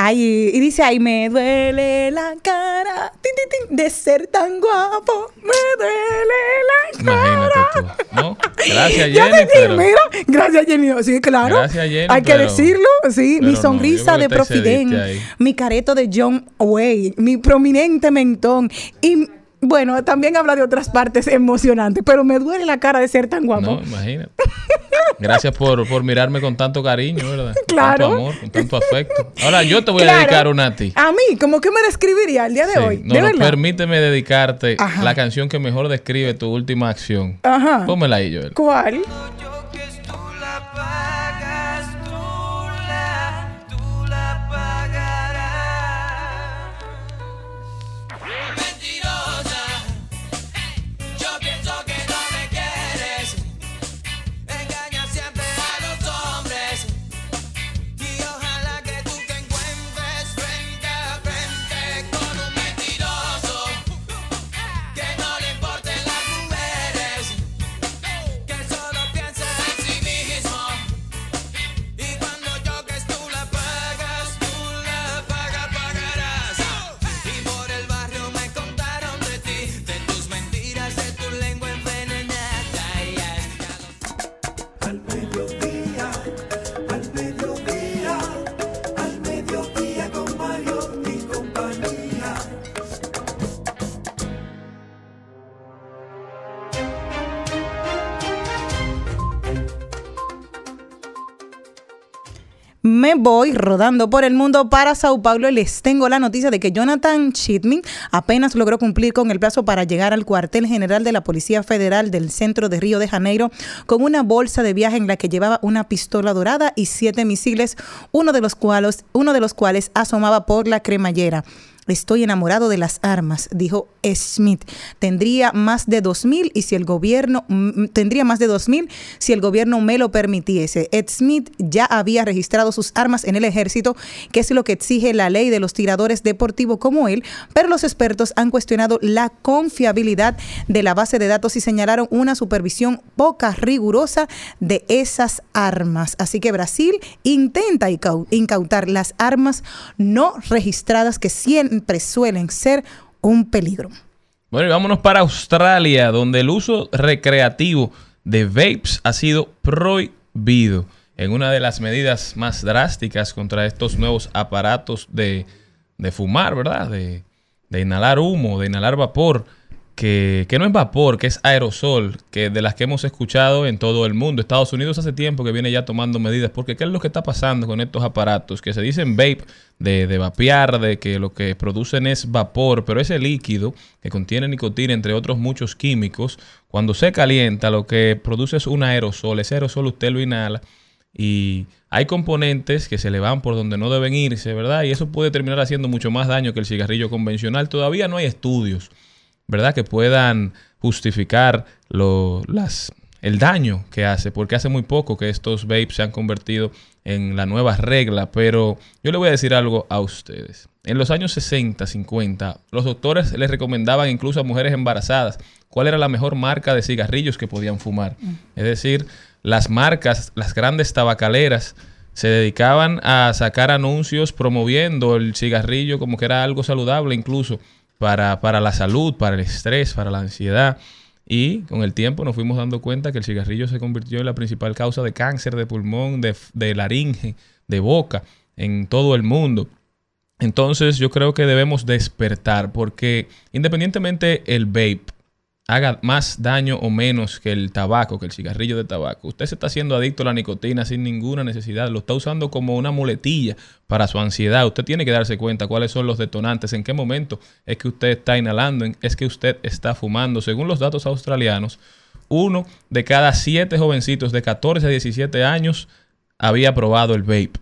Ay, y dice, ay, me duele la cara tin, tin, tin, de ser tan guapo. Me duele la cara. Imagínate tú, ¿no? Gracias, Ya Jenny, te pero... mira, gracias Jenny. Sí, claro. Gracias, Jenny, Hay que pero- decirlo, sí. pero Mi sonrisa de Profiden, mi careto de John Way, mi prominente mentón. Y bueno, también habla de otras partes emocionantes, pero me duele la cara de ser tan guapo. No, imagínate. Gracias por, por mirarme con tanto cariño, ¿verdad? Con Claro. tanto amor, con tanto afecto. Ahora yo te voy a dedicar una a ti. A mí, como que me describiría el día de Sí. hoy. No, de no, verdad. permíteme dedicarte Ajá. la canción que mejor describe tu última acción. Ajá. Pónmela ahí, Joel. ¿Cuál? Me voy rodando por el mundo para Sao Paulo les tengo la noticia de que Jonathan Chitmin apenas logró cumplir con el plazo para llegar al cuartel general de la Policía Federal del centro de Río de Janeiro con una bolsa de viaje en la que llevaba una pistola dorada y siete misiles, uno de los cuales, uno de los cuales asomaba por la cremallera. Estoy enamorado de las armas, dijo Smith. Tendría más de 2000 y si el gobierno mm, tendría más de 2000 si el gobierno me lo permitiese. Ed Smith ya había registrado sus armas en el ejército, que es lo que exige la ley de los tiradores deportivos como él, pero los expertos han cuestionado la confiabilidad de la base de datos y señalaron una supervisión poca rigurosa de esas armas. Así que Brasil intenta incau- incautar las armas no registradas que siempre suelen ser un peligro. Bueno, y vámonos para Australia, donde el uso recreativo de vapes ha sido prohibido en una de las medidas más drásticas contra estos nuevos aparatos de, de fumar, ¿verdad? De, de inhalar humo, de inhalar vapor, que, que no es vapor, que es aerosol, que de las que hemos escuchado en todo el mundo. Estados Unidos hace tiempo que viene ya tomando medidas, porque ¿qué es lo que está pasando con estos aparatos? Que se dicen vape, de, de vapear, de que lo que producen es vapor, pero ese líquido que contiene nicotina, entre otros muchos químicos, cuando se calienta lo que produce es un aerosol. Ese aerosol usted lo inhala y hay componentes que se le van por donde no deben irse, ¿verdad? Y eso puede terminar haciendo mucho más daño que el cigarrillo convencional. Todavía no hay estudios, ¿verdad? Que puedan justificar lo, las, el daño que hace, porque hace muy poco que estos vapes se han convertido en la nueva regla, pero yo le voy a decir algo a ustedes. En los años 60, 50, los doctores les recomendaban incluso a mujeres embarazadas cuál era la mejor marca de cigarrillos que podían fumar. Es decir, las marcas, las grandes tabacaleras se dedicaban a sacar anuncios promoviendo el cigarrillo como que era algo saludable incluso para, para la salud, para el estrés, para la ansiedad. Y con el tiempo nos fuimos dando cuenta que el cigarrillo se convirtió en la principal causa de cáncer de pulmón, de, laringe, de boca en todo el mundo. Entonces yo creo que debemos despertar porque independientemente el vape haga más daño o menos que el tabaco, que el cigarrillo de tabaco, usted se está haciendo adicto a la nicotina sin ninguna necesidad, lo está usando como una muletilla para su ansiedad. Usted tiene que darse cuenta cuáles son los detonantes, en qué momento es que usted está inhalando, es que usted está fumando. Según los datos australianos, uno de cada siete jovencitos de 14 a 17 años había probado el vape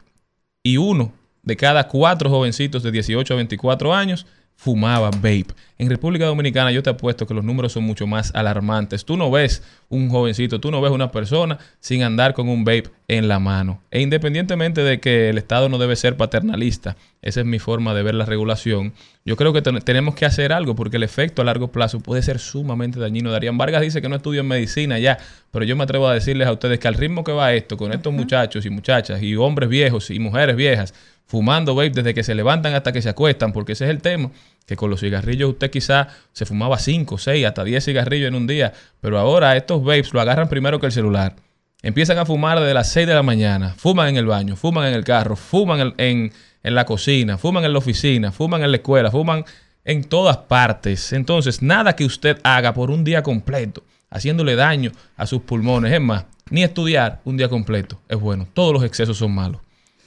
y uno de cada cuatro jovencitos de 18 a 24 años fumaba vape. En República Dominicana yo te apuesto que los números son mucho más alarmantes. Tú no ves un jovencito, tú no ves una persona sin andar con un vape en la mano. E independientemente de que el Estado no debe ser paternalista, esa es mi forma de ver la regulación, yo creo que ten- tenemos que hacer algo porque el efecto a largo plazo puede ser sumamente dañino. Darían Vargas dice que no estudia en medicina ya, pero yo me atrevo a decirles a ustedes que al ritmo que va esto, con estos muchachos y muchachas y hombres viejos y mujeres viejas, fumando vape desde que se levantan hasta que se acuestan, porque ese es el tema, que con los cigarrillos usted quizá se fumaba 5, 6, hasta 10 cigarrillos en un día, pero ahora estos vapes lo agarran primero que el celular. Empiezan a fumar desde las 6 de la mañana, fuman en el baño, fuman en el carro, fuman en, en- en la cocina, fuman en la oficina, fuman en la escuela, fuman en todas partes. Entonces, nada que usted haga por un día completo, haciéndole daño a sus pulmones, es más, ni estudiar un día completo es bueno. Todos los excesos son malos.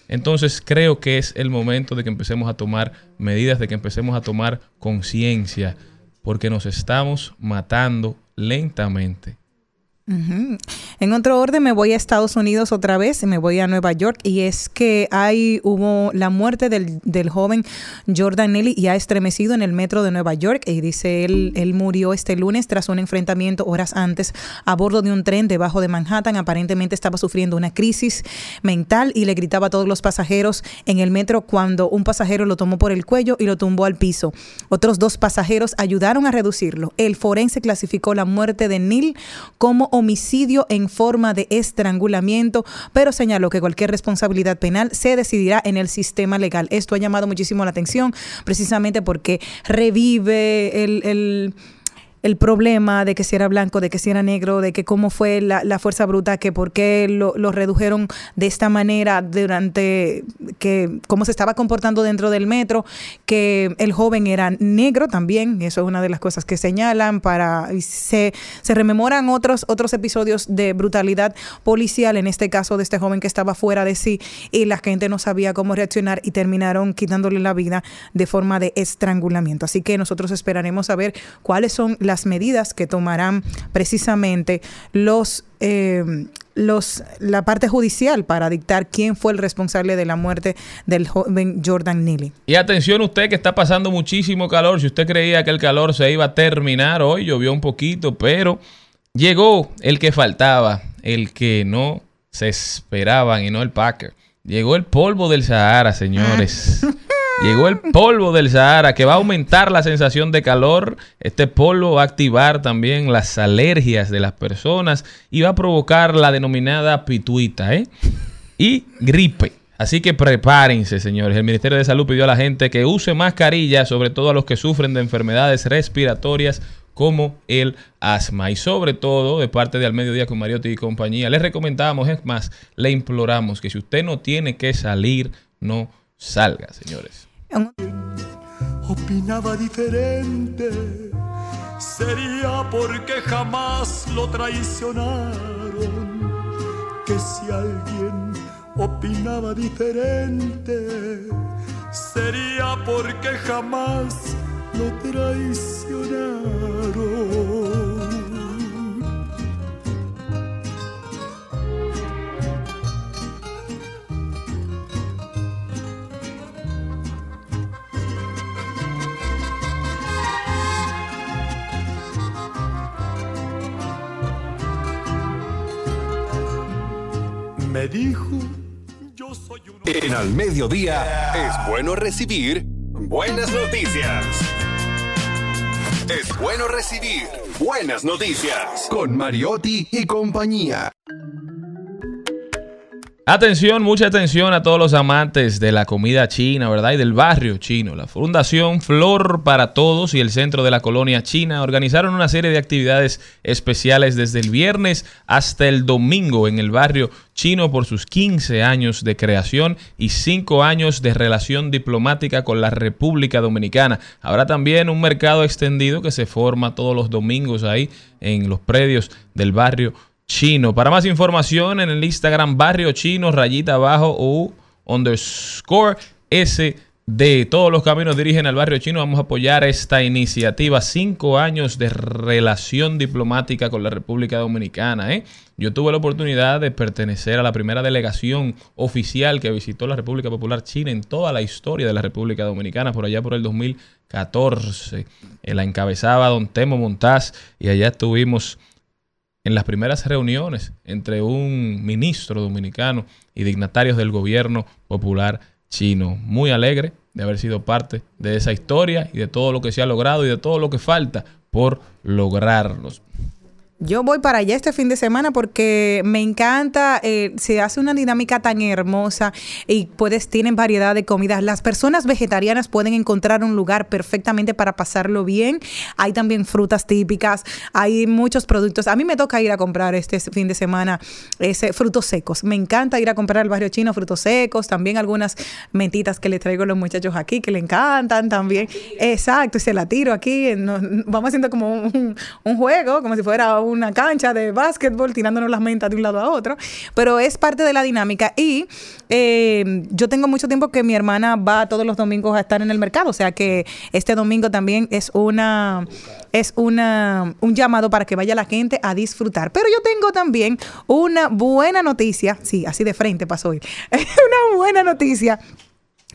Entonces creo que es el momento de que empecemos a tomar medidas, de que empecemos a tomar conciencia, porque nos estamos matando lentamente. Ujú. En otro orden me voy a Estados Unidos otra vez, me voy a Nueva York y es que hay hubo la muerte del, del joven Jordan Nelly y ha estremecido en el metro de Nueva York y dice él, él murió este lunes tras un enfrentamiento horas antes a bordo de un tren debajo de Manhattan, aparentemente estaba sufriendo una crisis mental y le gritaba a todos los pasajeros en el metro cuando un pasajero lo tomó por el cuello y lo tumbó al piso. Otros dos pasajeros ayudaron a reducirlo. El forense clasificó la muerte de Neil como homicidio en forma de estrangulamiento, pero señaló que cualquier responsabilidad penal se decidirá en el sistema legal. Esto ha llamado muchísimo la atención precisamente porque revive el... el el problema de que si era blanco, de que si era negro, de que cómo fue la, la fuerza bruta, que por qué lo, lo redujeron de esta manera durante que cómo se estaba comportando dentro del metro, que el joven era negro también, eso es una de las cosas que señalan para se, se rememoran otros otros episodios de brutalidad policial, en este caso de este joven que estaba fuera de sí y la gente no sabía cómo reaccionar y terminaron quitándole la vida de forma de estrangulamiento. Así que nosotros esperaremos a ver cuáles son las medidas que tomarán precisamente los eh, los la parte judicial para dictar quién fue el responsable de la muerte del joven Jordan Neely. Y atención usted que está pasando muchísimo calor. Si usted creía que el calor se iba a terminar hoy, llovió un poquito, pero llegó el que faltaba, el que no se esperaban y no el Packer. Llegó el polvo del Sahara, señores. Llegó el polvo del Sahara que va a aumentar la sensación de calor. Este polvo va a activar también las alergias de las personas y va a provocar la denominada pituita ¿eh? y gripe. Así que prepárense, señores. El Ministerio de Salud pidió a la gente que use mascarilla, sobre todo a los que sufren de enfermedades respiratorias como el asma. Y sobre todo, de parte de Al Mediodía con Mariotti y compañía, les recomendamos, es más, le imploramos que si usted no tiene que salir, no salga, señores. Opinaba diferente, sería porque jamás lo traicionaron. Que si alguien opinaba diferente, sería porque jamás lo traicionaron. Dijo, yo soy En Al Mediodía es bueno recibir buenas noticias. Es bueno recibir buenas noticias con Mariotti y compañía. Atención, mucha atención a todos los amantes de la comida china, ¿verdad? Y del barrio chino. La Fundación Flor para Todos y el Centro de la Colonia China organizaron una serie de actividades especiales desde el viernes hasta el domingo en el barrio chino por sus 15 años de creación y 5 años de relación diplomática con la República Dominicana. Habrá también un mercado extendido que se forma todos los domingos ahí en los predios del barrio chino. Para más información en el Instagram barrio chino rayita abajo o underscore S de todos los caminos dirigen al barrio chino. Vamos a apoyar esta iniciativa. Cinco años de relación diplomática con la República Dominicana. ¿eh? Yo tuve la oportunidad de pertenecer a la primera delegación oficial que visitó la República Popular China en toda la historia de la República Dominicana, por allá por el 2014. Eh, la encabezaba don Temo Montaz y allá estuvimos en las primeras reuniones entre un ministro dominicano y dignatarios del gobierno popular chino. Muy alegre de haber sido parte de esa historia y de todo lo que se ha logrado y de todo lo que falta por lograrlos. Yo voy para allá este fin de semana porque me encanta, eh, se hace una dinámica tan hermosa y puedes, tienen variedad de comidas. Las personas vegetarianas pueden encontrar un lugar perfectamente para pasarlo bien. Hay también frutas típicas, hay muchos productos. A mí me toca ir a comprar este fin de semana ese, frutos secos. Me encanta ir a comprar al barrio chino frutos secos, también algunas mentitas que le traigo a los muchachos aquí que le encantan también. Exacto, y se la tiro aquí. vamos haciendo como un juego, como si fuera un una cancha de básquetbol tirándonos las mentas de un lado a otro, pero es parte de la dinámica y eh, yo tengo mucho tiempo que mi hermana va todos los domingos a estar en el mercado, o sea que este domingo también es una es una, un llamado para que vaya la gente a disfrutar. Pero yo tengo también una buena noticia, sí, así de frente pasó hoy, una buena noticia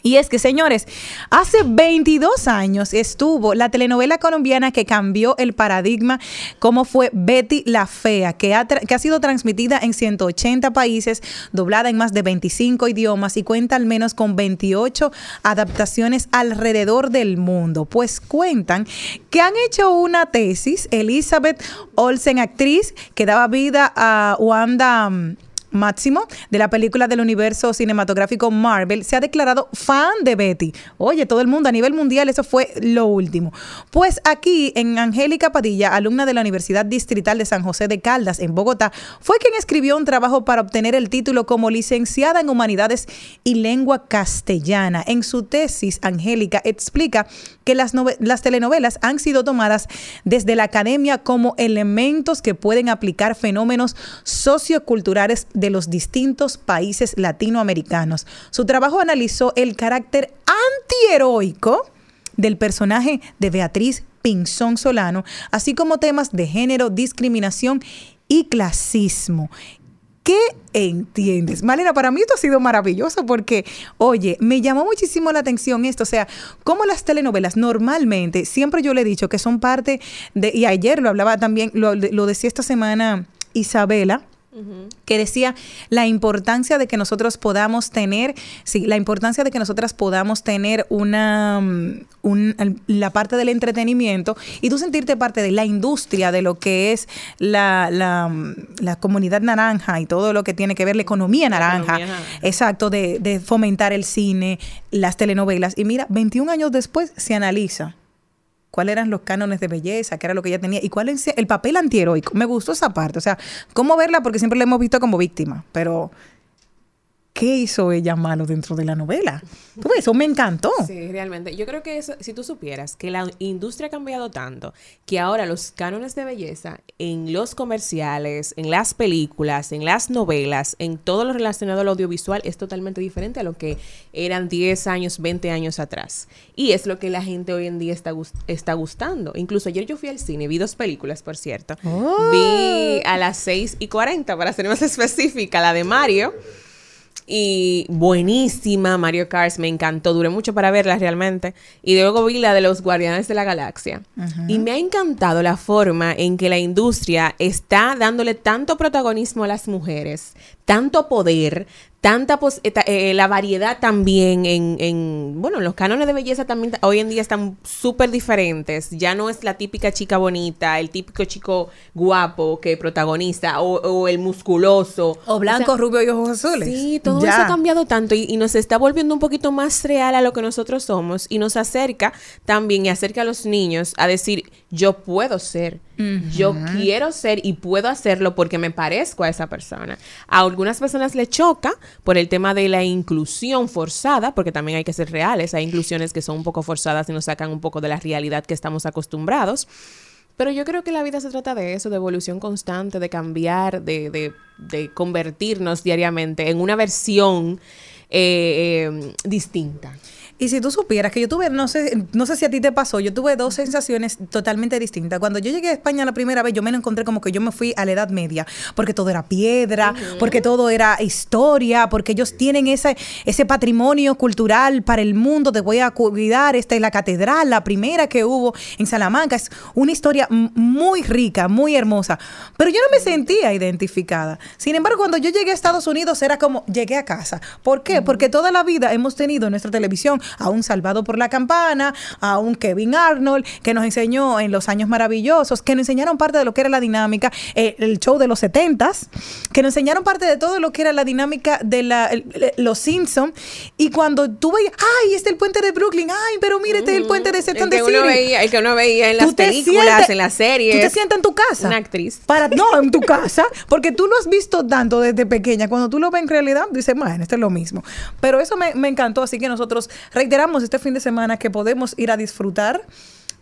y es que, señores, hace 22 años estuvo la telenovela colombiana que cambió el paradigma, como fue Betty la Fea, que ha, que ha sido transmitida en 180 países, doblada en más de 25 idiomas y cuenta al menos con 28 adaptaciones alrededor del mundo. Pues cuentan que han hecho una tesis, Elizabeth Olsen, actriz, que daba vida a Wanda mm, Máximo de la película del universo cinematográfico Marvel se ha declarado fan de Betty. Oye, todo el mundo a nivel mundial, eso fue lo último. Pues aquí en Angélica Padilla, alumna de la Universidad Distrital de San José de Caldas en Bogotá, fue quien escribió un trabajo para obtener el título como licenciada en Humanidades y Lengua Castellana. En su tesis, Angélica explica que las, las telenovelas han sido tomadas desde la academia como elementos que pueden aplicar fenómenos socioculturales de los distintos países latinoamericanos. Su trabajo analizó el carácter antiheroico del personaje de Beatriz Pinzón Solano, así como temas de género, discriminación y clasismo. ¿Qué entiendes? Malena, para mí esto ha sido maravilloso porque, oye, me llamó muchísimo la atención esto, o sea, como las telenovelas normalmente, siempre yo le he dicho que son parte de, y ayer lo hablaba también, lo, lo decía esta semana Isabela, que decía la importancia de que nosotros podamos tener, sí, la importancia de que nosotras podamos tener una, mm, la parte del entretenimiento y tú sentirte parte de la industria de lo que es la, la, mm, la comunidad naranja y todo lo que tiene que ver la economía naranja, exacto, de, de fomentar el cine, las telenovelas. Y mira, 21 años después se analiza cuáles eran los cánones de belleza, qué era lo que ella tenía y cuál es el papel antiheroico. Me gustó esa parte, o sea, cómo verla porque siempre la hemos visto como víctima, pero qué hizo ella malo dentro de la novela. eso me encantó. Sí, realmente. Yo creo que eso, si tú supieras que la industria ha cambiado tanto, que ahora los cánones de belleza en los comerciales, en las películas, en las novelas, en todo lo relacionado al audiovisual es totalmente diferente a lo que eran 10 años, 20 años atrás. Y es lo que la gente hoy en día está, está gustando. Incluso ayer yo fui al cine, vi dos películas, por cierto. Oh. Vi a las 6 y 40, para ser más específica, la de Mario y buenísima, Mario Kart, me encantó, duré mucho para verla realmente. Y luego vi la de los Guardianes de la Galaxia. Y me ha encantado la forma en que la industria está dándole tanto protagonismo a las mujeres, tanto poder, tanta pos- eh, eh, la variedad también en, en, bueno, los cánones de belleza también ta- hoy en día están súper diferentes. Ya no es la típica chica bonita, el típico chico guapo que protagoniza, o, o el musculoso. O blanco, sea, rubio y ojos azules. Sí, todo Ya. eso ha cambiado tanto y, y nos está volviendo un poquito más real a lo que nosotros somos y nos acerca también y acerca a los niños a decir, yo puedo ser, yo quiero ser y puedo hacerlo porque me parezco a esa persona. A algunas personas le choca por el tema de la inclusión forzada, porque también hay que ser reales, hay inclusiones que son un poco forzadas y nos sacan un poco de la realidad que estamos acostumbrados. Pero yo creo que la vida se trata de eso, de evolución constante, de cambiar, de, de- de convertirnos diariamente en una versión eh, eh, distinta. Y si tú supieras que yo tuve, no sé, no sé si a ti te pasó, yo tuve dos sensaciones totalmente distintas. Cuando yo llegué a España la primera vez, yo me lo encontré como que yo me fui a la Edad Media, porque todo era piedra, porque todo era historia, porque ellos tienen ese, ese patrimonio cultural para el mundo. Te voy a cuidar, esta es la catedral, la primera que hubo en Salamanca. Es una historia muy rica, muy hermosa. Pero yo no me sentía identificada. Sin embargo, cuando yo llegué a Estados Unidos, era como, llegué a casa. ¿Por qué? Porque toda la vida hemos tenido en nuestra televisión a un Salvado por la Campana, a un Kevin Arnold, que nos enseñó en los años maravillosos, que nos enseñaron parte de lo que era la dinámica, eh, el show de los setentas, que nos enseñaron parte de todo lo que era la dinámica de la, el- el- los Simpsons. Y cuando tú veías, ay, este es el puente de Brooklyn, ay, pero mire, este es el puente de El Second que, uno veía, el que uno veía en las películas, sientes- en las series. Tú te sientas en tu casa. Una actriz. Para, no, en tu casa, porque tú lo has visto tanto desde pequeña. Cuando tú lo ves en realidad, dices, bueno, esto es lo mismo. Pero eso me, me encantó, así que nosotros reiteramos este fin de semana que podemos ir a disfrutar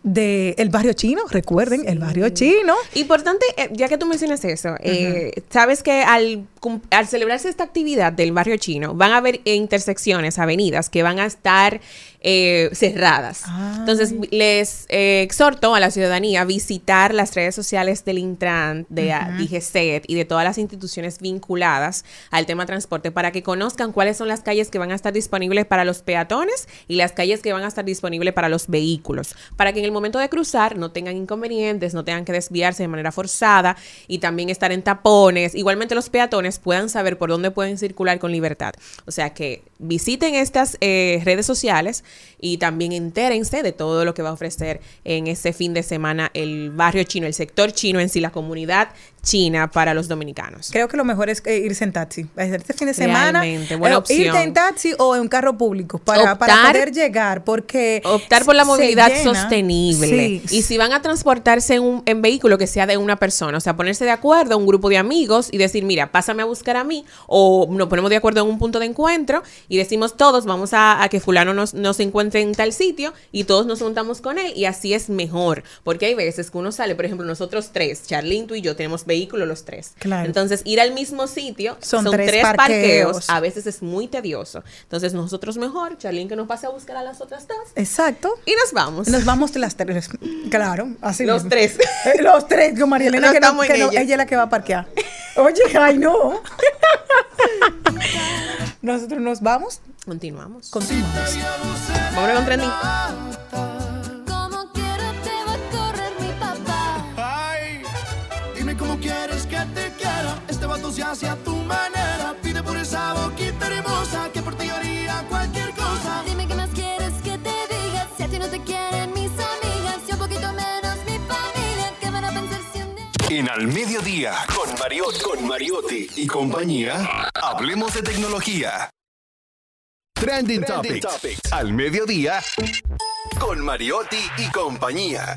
del barrio chino. Recuerden, el barrio chino. Importante, eh, ya que tú mencionas eso, eh, sabes que al, al celebrarse esta actividad del barrio chino, van a haber intersecciones, avenidas que van a estar eh, cerradas. Entonces, les eh, exhorto a la ciudadanía a visitar las redes sociales del Intran, de Ujú. DGCET y de todas las instituciones vinculadas al tema transporte para que conozcan cuáles son las calles que van a estar disponibles para los peatones y las calles que van a estar disponibles para los vehículos, para que en el momento de cruzar no tengan inconvenientes, no tengan que desviarse de manera forzada y también estar en tapones. Igualmente los peatones puedan saber por dónde pueden circular con libertad. O sea que visiten estas eh, redes sociales y también entérense de todo lo que va a ofrecer en ese fin de semana el barrio chino, el sector chino en sí, la comunidad china para los dominicanos. Creo que lo mejor es eh, irse en taxi. Este fin de semana. Realmente, buena eh, opción. Irte en taxi o en carro público para, poder llegar, porque. Optar por la movilidad sostenible. Sí. Y si van a transportarse en un en vehículo que sea de una persona, o sea, ponerse de acuerdo, un grupo de amigos y decir, mira, pásame a buscar a mí, o nos ponemos de acuerdo en un punto de encuentro y decimos todos, vamos a, a que fulano nos, nos encuentre en tal sitio y todos nos juntamos con él y así es mejor. Porque hay veces que uno sale, por ejemplo, nosotros tres, Charlene, tú y yo, tenemos vehículo los tres. Claro. Entonces, ir al mismo sitio Son son, tres tres, parqueos. parqueos. A veces es muy tedioso. Entonces, nosotros mejor, Charlene que nos pase a buscar a las otras dos. Exacto. Y nos vamos. Nos vamos de las tres. Claro, así Los mismo. tres. Eh, Los tres, con María Elena, No que, no- que no- ella. ella es la que va a parquear. Oye, ay, no. Nosotros nos vamos. Continuamos. Continuamos. Vámonos con trending. Se hace a tu manera. Pide por esa boquita hermosa que por ti haría cualquier cosa. Dime qué más quieres que te diga. Si a ti no te quieren mis amigas, y un poquito menos mi familia, ¿qué van a pensar si un día? En Al Mediodía, con Mariotti, con Mariotti y compañía, hablemos de tecnología. Trending, Topics. Al Mediodía, con Mariotti y compañía.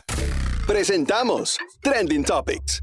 Presentamos Trending Topics.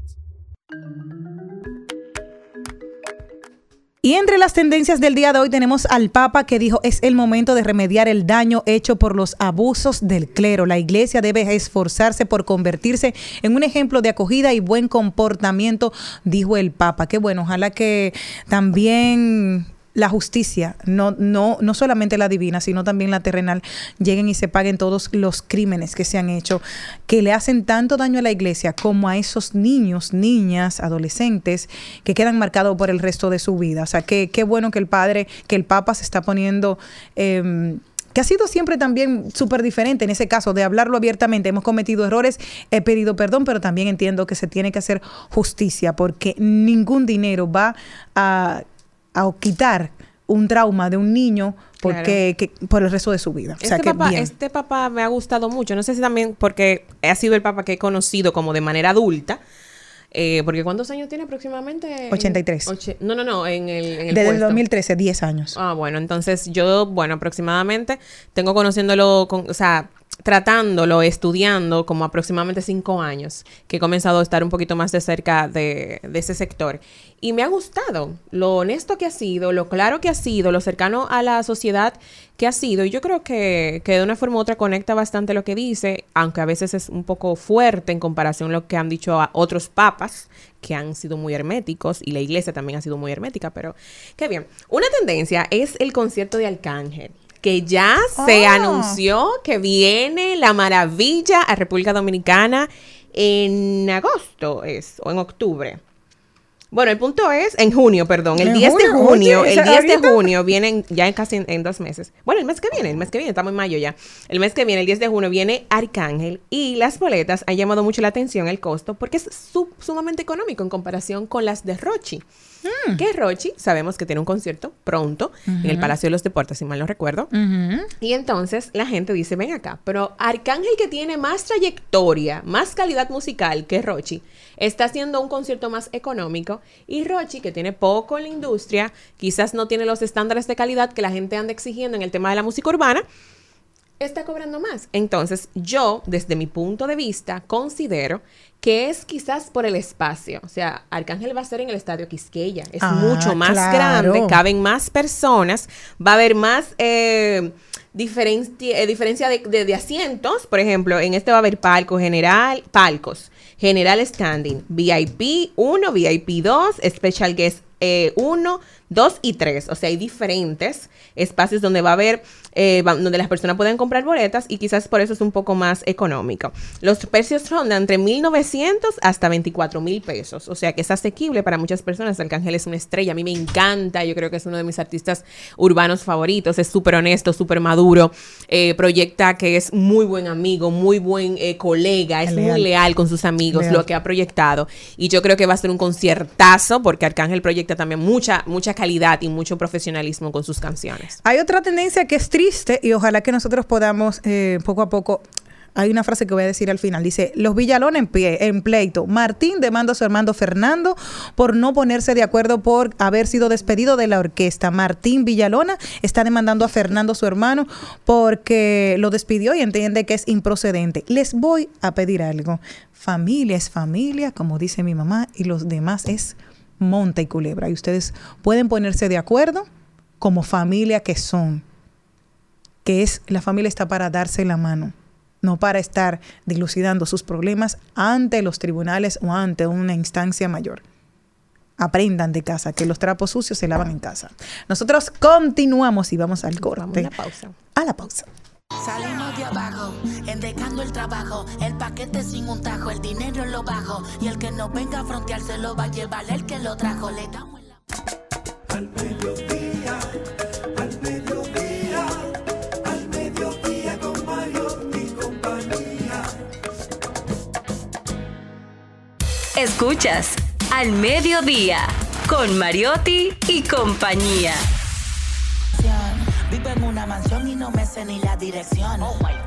Y entre las tendencias del día de hoy tenemos al Papa que dijo es el momento de remediar el daño hecho por los abusos del clero. La iglesia debe esforzarse por convertirse en un ejemplo de acogida y buen comportamiento, dijo el Papa. Qué bueno, ojalá que también la justicia, no, no, no solamente la divina, sino también la terrenal, lleguen y se paguen todos los crímenes que se han hecho, que le hacen tanto daño a la iglesia como a esos niños, niñas, adolescentes, que quedan marcados por el resto de su vida. O sea, que qué bueno que el padre, que el Papa se está poniendo... eh, que ha sido siempre también súper diferente en ese caso de hablarlo abiertamente. Hemos cometido errores, he pedido perdón, pero también entiendo que se tiene que hacer justicia porque ningún dinero va a, a quitar un trauma de un niño porque que- por el resto de su vida. O sea Este que papá, bien. este papá me ha gustado mucho. No sé si también porque ha sido el papá que he conocido como de manera adulta. Eh, porque ¿cuántos años tiene aproximadamente? 83. Oche- no, no, no, en el, en el Desde el puesto. 2013, 10 años. Ah, bueno, entonces yo, bueno, aproximadamente tengo conociéndolo, con, o sea, tratándolo, estudiando como aproximadamente cinco años, que he comenzado a estar un poquito más de cerca de, ese sector. Y me ha gustado lo honesto que ha sido, lo claro que ha sido, lo cercano a la sociedad que ha sido. Y yo creo que, que de una forma u otra conecta bastante lo que dice, aunque a veces es un poco fuerte en comparación a lo que han dicho otros papas que han sido muy herméticos y la iglesia también ha sido muy hermética, pero qué bien. Una tendencia es el concierto de Arcángel que ya se Ah. anunció que viene la maravilla a República Dominicana en agosto es o en octubre. Bueno, el punto es, en junio, perdón, el En 10 de junio, oye, el esa 10 de junio vienen ya en casi en, en dos meses. Bueno, el mes que viene, el mes que viene, estamos en mayo ya. El mes que viene, el 10 de junio, viene Arcángel y las boletas han llamado mucho la atención el costo porque es su- sumamente económico en comparación con las de Rochi. Que Rochi, sabemos que tiene un concierto pronto en el. Palacio de los Deportes, si mal no recuerdo. Y entonces la gente dice, ven acá, pero Arcángel que tiene más trayectoria, más calidad musical que Rochi, está haciendo un concierto más económico y Rochi, que tiene poco en la industria, quizás no tiene los estándares de calidad que la gente anda exigiendo en el tema de la música urbana, está cobrando más. Entonces, yo, desde mi punto de vista, considero que es quizás por el espacio. O sea, Arcángel va a ser en el Estadio Quisqueya. Es Ah, mucho más claro. grande, caben más personas, va a haber más eh, diferencia, eh, diferencia de, de- de asientos. Por ejemplo, en este va a haber palco general, palcos. General Standing, VIP 1, VIP 2, Special Guest eh, 1, 2 y 3. O sea, hay diferentes espacios donde va a haber, eh, donde las personas pueden comprar boletas y quizás por eso es un poco más económico. Los precios rondan entre 1.900 hasta 24 mil pesos. O sea, que es asequible para muchas personas. Arcángel es una estrella. A mí me encanta. Yo creo que es uno de mis artistas urbanos favoritos. Es súper honesto, súper maduro. eh, proyecta que es muy buen amigo, muy buen eh, colega. Es Leal. muy leal con sus amigos, Leal. lo que ha proyectado. Y yo creo que va a ser un conciertazo porque Arcángel proyecta también mucha, mucha calidad y mucho profesionalismo con sus canciones. Hay otra tendencia que es triste y ojalá que nosotros podamos eh, poco a poco. Hay una frase que voy a decir al final. Dice, los Villalón en, pie, en pleito. Martín demanda a su hermano Fernando por no ponerse de acuerdo por haber sido despedido de la orquesta. Martín Villalona está demandando a Fernando, su hermano, porque lo despidió y entiende que es improcedente. Les voy a pedir algo. Familia es familia, como dice mi mamá, y los demás es monta y culebra. Y ustedes pueden ponerse de acuerdo como familia que son, que es la familia está para darse la mano, no para estar dilucidando sus problemas ante los tribunales o ante una instancia mayor. Aprendan de casa que los trapos sucios se lavan en casa. Nosotros continuamos y vamos al corte. Vamos a la pausa. A la pausa. Salimos de abajo, endecando el trabajo, el paquete sin un tajo, el dinero en lo bajo, y el que no venga a frontear se lo va a llevar el que lo trajo, le damos la... Al mediodía, al mediodía, al mediodía con Mario y compañía. Escuchas Al Mediodía con Mariotti y compañía. Una mansión y no me sé ni la dirección.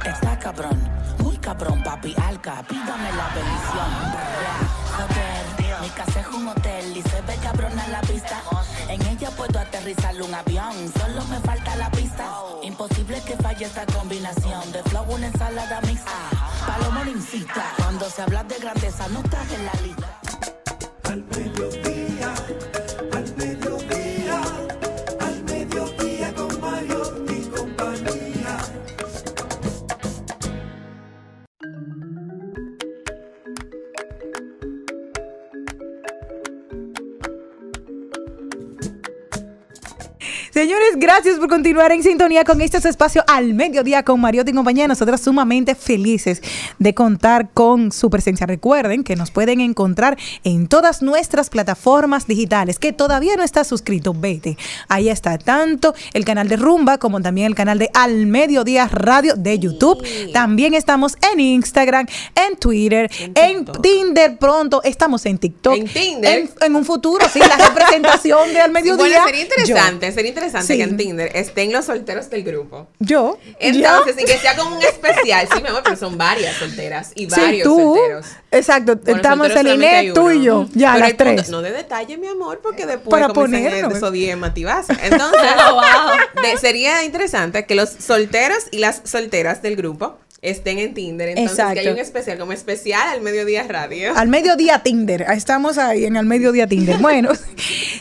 Está cabrón, muy cabrón, papi alca, pídame la bendición. Hotel, mi casa es un hotel y se ve cabrona la vista. En ella puedo aterrizar un avión, solo me falta la pista. Imposible que falle esta combinación de flow, una ensalada mixta. Palomo no incita, cuando se habla de grandeza no estás en la lista. Al mediodía, Señores, gracias por continuar en sintonía con este espacio al mediodía con Mariotti y compañía. Nosotras sumamente felices de contar con su presencia. Recuerden que nos pueden encontrar en todas nuestras plataformas digitales. Que todavía no estás suscrito, vete. Ahí está tanto el canal de Rumba como también el canal de Al Mediodía Radio de YouTube. También estamos en Instagram, en Twitter, en, Tinder pronto. Estamos en TikTok. En Tinder. En, en un futuro, sí, la representación de Al Mediodía. Bueno, sería Yo. interesante, sería interesante interesante Sí. que en Tinder estén los solteros del grupo. Yo. Entonces, yo. y que sea como un especial. Sí, mi amor, pero son varias solteras y Sí, varios tú. solteros. Exacto. Bueno, Estamos en Inés, tú y yo. Ya, Pero las punto- tres. no de detalle, mi amor, porque después Para comienzan ponernos. a esos 10 matibazos. Entonces, de- sería interesante que los solteros y las solteras del grupo estén en Tinder. Entonces, que Exacto. hay un especial, como especial al mediodía radio. Al mediodía Tinder. Ahí Estamos ahí en el mediodía Tinder. Bueno,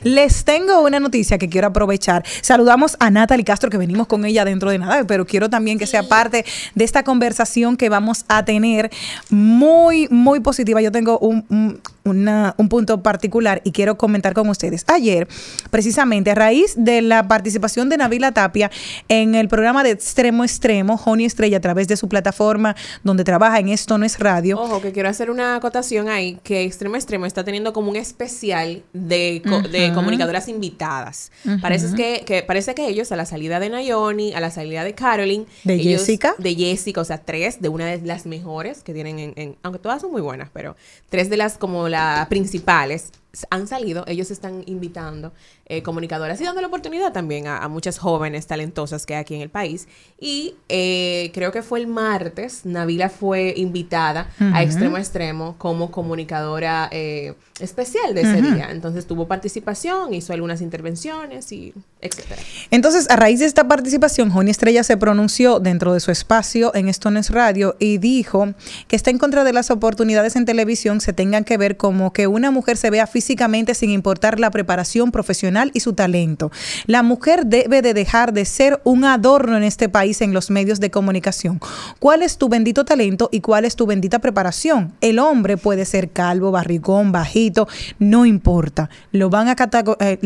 les tengo una noticia que quiero aprovechar. Saludamos a Natalie Castro, que venimos con ella dentro de nada, pero quiero también que sea parte de esta conversación que vamos a tener muy, muy positiva. Yo tengo un, un- una- un punto particular y quiero comentar con ustedes. Ayer, precisamente, a raíz de la participación de Navila Tapia en el programa de Extremo Extremo, Joni Estrella, a través de su plataforma donde trabaja en Esto No es Radio, Ojo, que quiero hacer una acotación ahí, que Extremo Extremo está teniendo como un especial de, co- de Ujú. comunicadoras invitadas. Ujú. parece, que, que, parece que ellos, a la salida de Nayoni, a la salida de Caroline, De ellos- Jessica. De Jessica, o sea, tres de una de las mejores que tienen en, en- aunque todas son muy buenas, pero tres de las como principales han salido, ellos están invitando eh, comunicadoras y dando la oportunidad también a, a muchas jóvenes talentosas que hay aquí en el país. Y eh, creo que fue el martes, Navila fue invitada Ujú. a Extremo a Extremo como comunicadora eh, especial de ese Ujú. día. Entonces tuvo participación, hizo algunas intervenciones y etcétera. Entonces, a raíz de esta participación, Joni Estrella se pronunció dentro de su espacio en Stones Radio y dijo que está en contra de las oportunidades en televisión se tengan que ver como que una mujer se vea físicamente sin importar la preparación profesional y su talento. La mujer debe de dejar de ser un adorno en este país en los medios de comunicación. ¿Cuál es tu bendito talento y cuál es tu bendita preparación? El hombre puede ser calvo, barrigón, bajito, no importa. Lo van a, eh,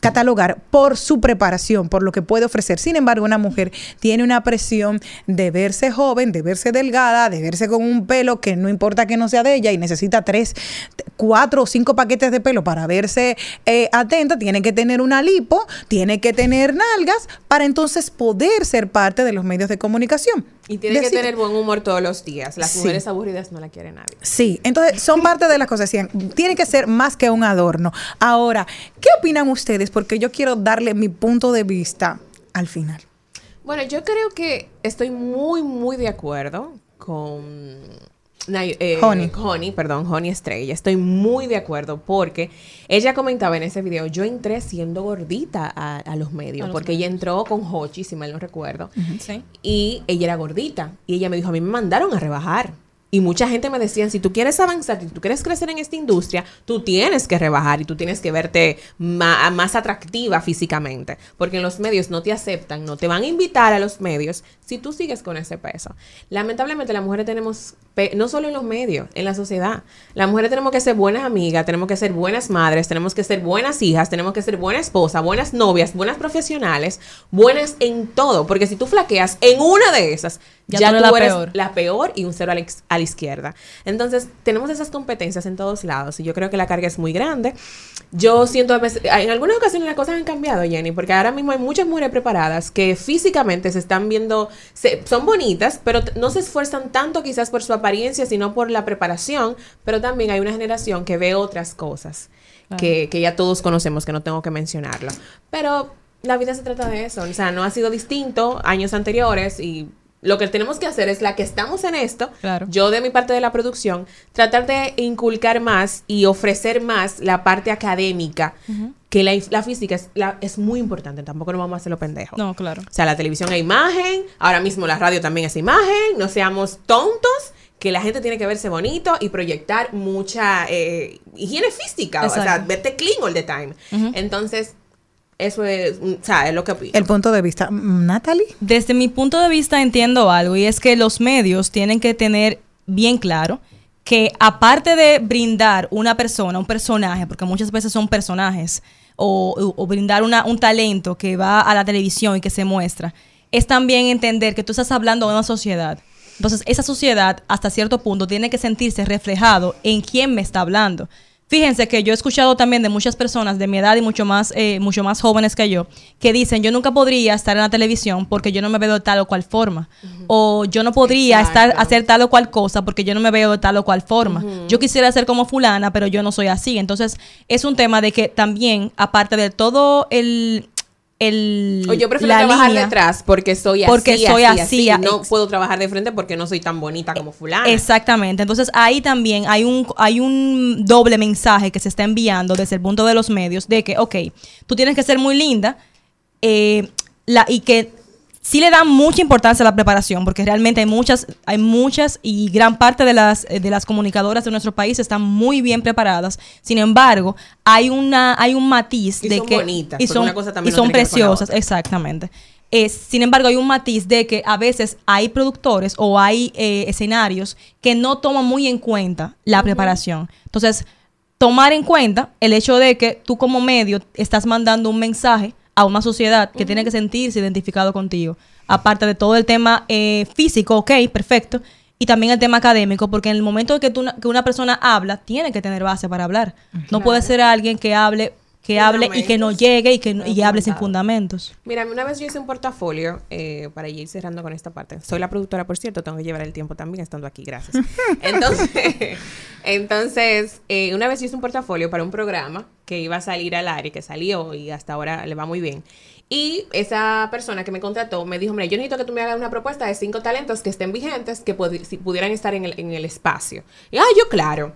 catalogar por su preparación, por lo que puede ofrecer. Sin embargo, una mujer tiene una presión de verse joven, de verse delgada, de verse con un pelo que no importa que no sea de ella y necesita tres, cuatro o cinco paquetes de pelo para verse eh, atenta, tiene que tener una lipo, tiene que tener nalgas para entonces poder ser parte de los medios de comunicación. Y tiene que tener buen humor todos los días. Las Sí. mujeres aburridas no la quiere nadie. Sí, entonces son parte de las cosas. Tiene que ser más que un adorno. Ahora, ¿qué opinan ustedes? Porque yo quiero darle mi punto de vista al final. Bueno, yo creo que estoy muy, muy de acuerdo con eh, Honey. Honey, perdón, Honey Estrella. Estoy muy de acuerdo porque ella comentaba en ese video, yo entré siendo gordita a, a los medios, A los porque ella entró con Hochi, si mal no recuerdo, Sí. y ella era gordita. Y ella me dijo, a mí me mandaron a rebajar. Y mucha gente me decía, si tú quieres avanzar, si tú quieres crecer en esta industria, tú tienes que rebajar y tú tienes que verte más atractiva físicamente. Porque en los medios no te aceptan, no te van a invitar a los medios si tú sigues con ese peso. Lamentablemente las mujeres tenemos, no solo en los medios, en la sociedad. Las mujeres tenemos que ser buenas amigas, tenemos que ser buenas madres, tenemos que ser buenas hijas, tenemos que ser buenas esposas, buenas novias, buenas profesionales, buenas en todo. Porque si tú flaqueas en una de esas, Ya ya, tú eres la eres peor. la peor y un cero a la, a la izquierda. Entonces, tenemos esas competencias en todos lados y yo creo que la carga es muy grande. Yo siento, en algunas ocasiones las cosas han cambiado, Jenny, porque ahora mismo hay muchas mujeres preparadas que físicamente se están viendo, se- son bonitas, pero no se esfuerzan tanto quizás por su apariencia, sino por la preparación, pero también hay una generación que ve otras cosas que, que ya todos conocemos, que no tengo que mencionarlo. Pero la vida se trata de eso, o sea, no ha sido distinto años anteriores y lo que tenemos que hacer es la que estamos en esto, Claro. yo de mi parte de la producción, tratar de inculcar más y ofrecer más la parte académica, que la, la física es, la- es muy importante, tampoco nos vamos a hacerlo pendejo. No, claro. O sea, la televisión es imagen, ahora mismo la radio también es imagen, no seamos tontos, que la gente tiene que verse bonito y proyectar mucha eh, higiene física, o sea, verte clean all the time. Entonces, eso es, mm, o sea, es lo que opino. El punto de vista. Mm, Natalie. Desde mi punto de vista entiendo algo y es que los medios tienen que tener bien claro que aparte de brindar una persona, un personaje, porque muchas veces son personajes, o, o- o brindar una- un talento que va a la televisión y que se muestra, es también entender que tú estás hablando de una sociedad. Entonces, esa sociedad, hasta cierto punto, tiene que sentirse reflejado en quién me está hablando. Fíjense que yo he escuchado también de muchas personas de mi edad y mucho más, eh, mucho más jóvenes que yo, que dicen, yo nunca podría estar en la televisión porque yo no me veo de tal o cual forma. O yo no podría estar, hacer tal o cual cosa porque yo no me veo de tal o cual forma. Yo quisiera ser como fulana, pero yo no soy así. Entonces, es un tema de que también, aparte de todo el, el O yo prefiero la trabajar línea. detrás porque soy así, Porque soy así, así, así. No puedo trabajar de frente porque no soy tan bonita como fulana. Exactamente. Entonces ahí también hay un, hay un doble mensaje que se está enviando desde el punto de los medios de que, ok, tú tienes que ser muy linda eh, la, y que sí le dan mucha importancia a la preparación porque realmente hay muchas, hay muchas y gran parte de las, eh, de las comunicadoras de nuestro país están muy bien preparadas. Sin embargo, hay una, hay un matiz Y de son que bonitas, y son, una cosa también y no son preciosas, exactamente. Eh, sin embargo, hay un matiz de que a veces hay productores o hay eh, escenarios que no toman muy en cuenta la preparación. Entonces, tomar en cuenta el hecho de que tú como medio estás mandando un mensaje a una sociedad que tiene que sentirse identificado contigo. Aparte de todo el tema eh, físico, ok, perfecto. Y también el tema académico, porque en el momento que, tú, que una persona habla, tiene que tener base para hablar. No puede ser alguien que hable que hable y que no llegue y que no- y hable sin fundamentos. Mira, una vez yo hice un portafolio, eh, para ir cerrando con esta parte. Soy la productora, por cierto, tengo que llevar el tiempo también estando aquí, gracias. Entonces, entonces eh, una vez yo hice un portafolio para un programa que iba a salir al aire, que salió y hasta ahora le va muy bien. Y esa persona que me contrató me dijo, mira, yo necesito que tú me hagas una propuesta de cinco talentos que estén vigentes, que pudi- si pudieran estar en el, en el espacio. Y, ah, yo claro.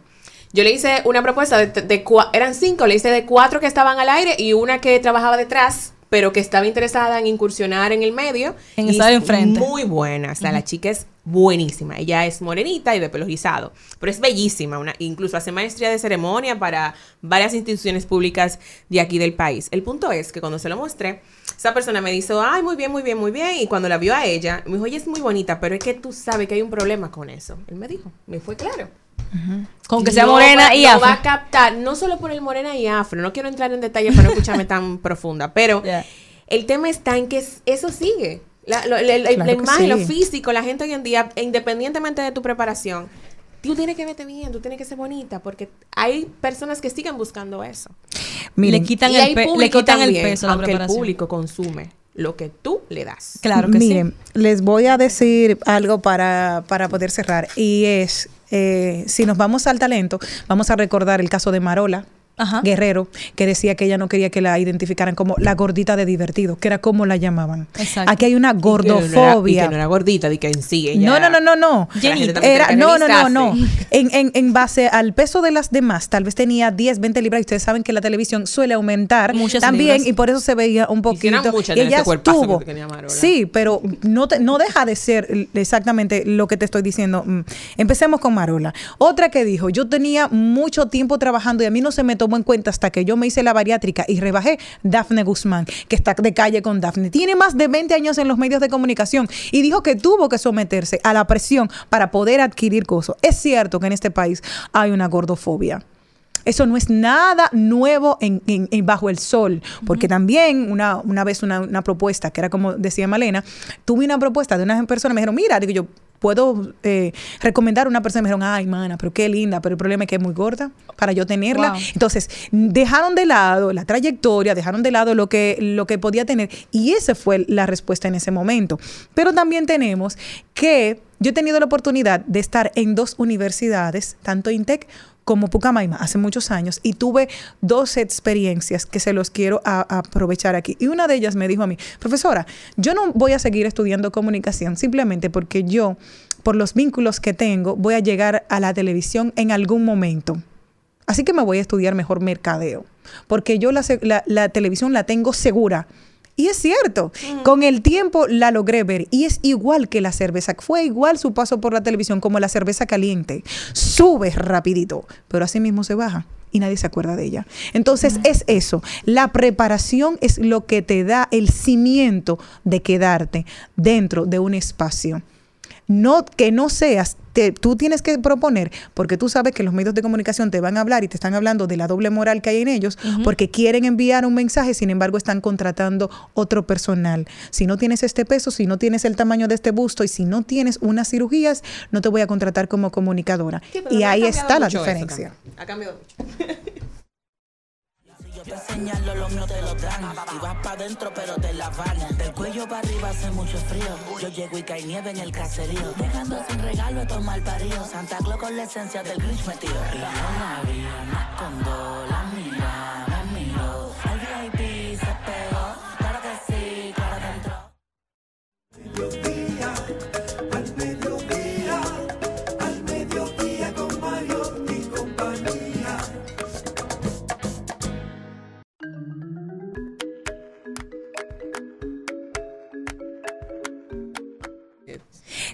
Yo le hice una propuesta de, de eran cinco, le hice de cuatro que estaban al aire y una que trabajaba detrás, pero que estaba interesada en incursionar en el medio. En estar es enfrente. Muy buena, o sea, la chica es buenísima. Ella es morenita y de pelo rizado, pero es bellísima. Una, incluso hace maestría de ceremonia para varias instituciones públicas de aquí del país. El punto es que cuando se lo mostré, esa persona me dijo, ay, muy bien, muy bien, muy bien. Y cuando la vio a ella, me dijo, ella es muy bonita, pero es que tú sabes que hay un problema con eso. Él me dijo, me fue claro. Con que sea No morena va- y no afro. va a captar, no solo por el morena y afro, no quiero entrar en detalles para no escucharme tan profunda, pero el tema está en que es- eso sigue. La, lo- la- la- Claro la que imagen, lo físico, la gente hoy en día, independientemente de tu preparación, tú tienes que verte bien, tú tienes que ser bonita, porque hay personas que siguen buscando eso. Miren, le quitan, Y el, pe- le quitan el peso a la aunque el público consume lo que tú le das. Claro que Miren, sí. les voy a decir algo para, para poder cerrar. Y es, eh, si nos vamos al talento, vamos a recordar el caso de Marola. Guerrero, que decía que ella no quería que la identificaran como la gordita de divertido, que era como la llamaban. Exacto. Aquí hay una Y que no era- gordofobia. Y que no era gordita, de que en sí ella No, no, no, no, no. Era, no, no, no, no. En, en, en base al peso de las demás, tal vez tenía 10, 20 libras. Y ustedes saben que la televisión suele aumentar Muchas también libras. y por eso se veía un poquito. y en ella estuvo. que Marola. Sí, pero no, te- no deja de ser exactamente lo que te estoy diciendo. Mm. Empecemos con Marola. Otra que dijo, yo tenía mucho tiempo trabajando y a mí no se me tomó en cuenta hasta que yo me hice la bariátrica y rebajé Dafne Guzmán, que está de calle con Dafne. Tiene más de 20 años en los medios de comunicación y dijo que tuvo que someterse a la presión para poder adquirir cosas. Es cierto que en este país hay una gordofobia. Eso no es nada nuevo en, en- en bajo el sol, porque también una, una vez una, una propuesta, que era como decía Malena, tuve una propuesta de una persona, me dijeron, mira, digo yo, puedo eh, recomendar a una persona, me dijeron, ay, mana, pero qué linda, pero el problema es que es muy gorda para yo tenerla. Wow. Entonces, dejaron de lado la trayectoria, dejaron de lado lo que, lo que podía tener, y esa fue la respuesta en ese momento. Pero también tenemos que yo he tenido la oportunidad de estar en dos universidades, tanto INTEC como Pucamaima hace muchos años y tuve dos experiencias que se los quiero aprovechar aquí. Y una de ellas me dijo a mí, profesora, yo no voy a seguir estudiando comunicación simplemente porque yo, por los vínculos que tengo, voy a llegar a la televisión en algún momento. Así que me voy a estudiar mejor mercadeo, porque yo la- la televisión la tengo segura. Y es cierto, con el tiempo la logré ver y es igual que la cerveza, fue igual su paso por la televisión como la cerveza caliente, sube rapidito, pero así mismo se baja y nadie se acuerda de ella. Entonces es eso, la preparación es lo que te da el cimiento de quedarte dentro de un espacio no que no seas te- tú tienes que proponer porque tú sabes que los medios de comunicación te van a hablar y te están hablando de la doble moral que hay en ellos porque quieren enviar un mensaje sin embargo están contratando otro personal si no tienes este peso si no tienes el tamaño de este busto y si no tienes unas cirugías no te voy a contratar como comunicadora Sí, y ahí está la diferencia Cam. Ha cambiado mucho. Yo te señalo, lo mío te lo dan. Y vas pa' dentro, pero te la van. Del cuello para arriba hace mucho frío. Yo llego y cae nieve en el caserío. Dejando sin regalo estos mal paridos. Santa Claus con la esencia del Grinch metido. Y yo la vi, no escondo la mira,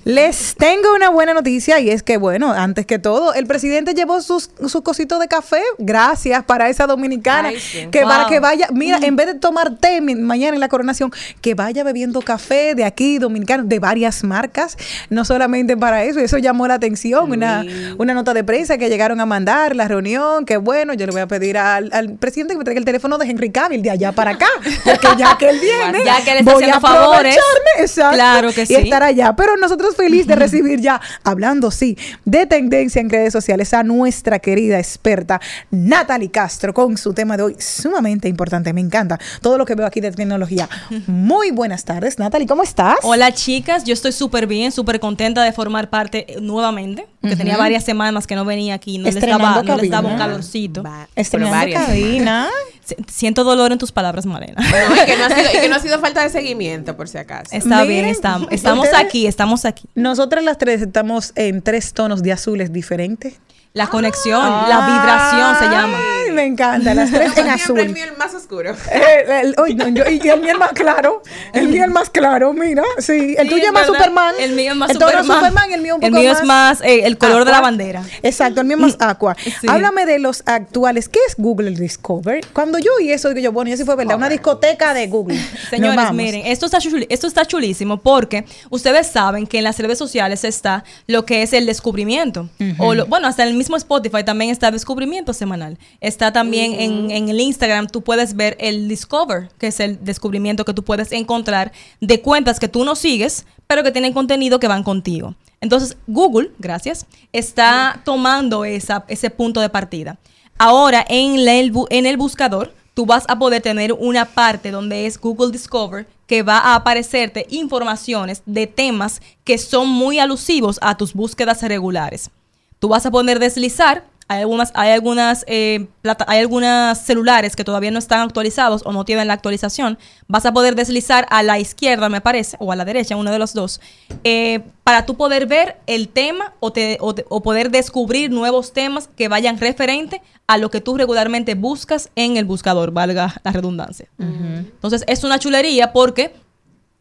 Les tengo una buena noticia y es que, bueno, antes que todo, el presidente llevó sus, sus cositos de café. Gracias para esa dominicana. Ay, sí. Que para Wow. que vaya, mira, en vez de tomar té mañana en la coronación, que vaya bebiendo café de aquí, dominicano, de varias marcas. No solamente para eso, eso llamó la atención. Una, una nota de prensa que llegaron a mandar, la reunión, que bueno, yo le voy a pedir al, al presidente que me traiga el teléfono de Henry Cavill de allá para acá. Porque ya que él viene, Ya que él está voy haciendo a favores. exacto, Claro que y sí. estar allá. Pero nosotros felices de recibir ya, hablando sí, de tendencia en redes sociales, a nuestra querida experta Natalie Castro con su tema de hoy sumamente importante. Me encanta todo lo que veo aquí de tecnología. Muy buenas tardes, Natalie, ¿cómo estás? Hola chicas, yo estoy súper bien, súper contenta de formar parte eh, nuevamente, porque tenía varias semanas que no venía aquí, no les Estrenando daba, no les daba un calorcito. Estrenando varias. cabina. Si- Siento dolor en tus palabras, Malena. Bueno, y que, no ha sido, y que no ha sido falta de seguimiento, por si acaso. Está Miren, bien, estamos, aquí, estamos aquí. Nosotras las tres estamos en tres tonos de azules diferentes. La conexión, la vibración se llama. Me encanta, las tres en azul. El mío el más oscuro. Eh, el, uy, no, yo- y el mío es más claro. El mío es más claro, mira. Sí, el Sí, tuyo es más. Superman. El mío es más el Superman. El mío un El es más, eh, el color de la bandera. Exacto, el mío es más aqua. Sí. Háblame de los actuales. ¿Qué es Google Discover? Cuando yo oí eso, digo yo, bueno, y eso fue verdad, una discoteca de Google. Señores, miren, esto está, chuli- esto está chulísimo porque ustedes saben que en las redes sociales está lo que es el descubrimiento. o lo- Bueno, hasta en el mismo Spotify también está descubrimiento semanal. Está también en, en el Instagram, tú puedes ver el Discover, que es el descubrimiento que tú puedes encontrar de cuentas que tú no sigues, pero que tienen contenido que van contigo. Entonces, Google, gracias, está tomando esa, ese punto de partida. Ahora, en, la- el, en el buscador, tú vas a poder tener una parte donde es Google Discover que va a aparecerte informaciones de temas que son muy alusivos a tus búsquedas regulares. Tú vas a poder deslizar. Hay algunas, hay algunas, eh, plata- hay algunas celulares que todavía no están actualizados o no tienen la actualización. Vas a poder deslizar a la izquierda, me parece, o a la derecha, uno de los dos, eh, para tú poder ver el tema o, te- o te- o poder descubrir nuevos temas que vayan referente a lo que tú regularmente buscas en el buscador, valga la redundancia. Entonces es una chulería porque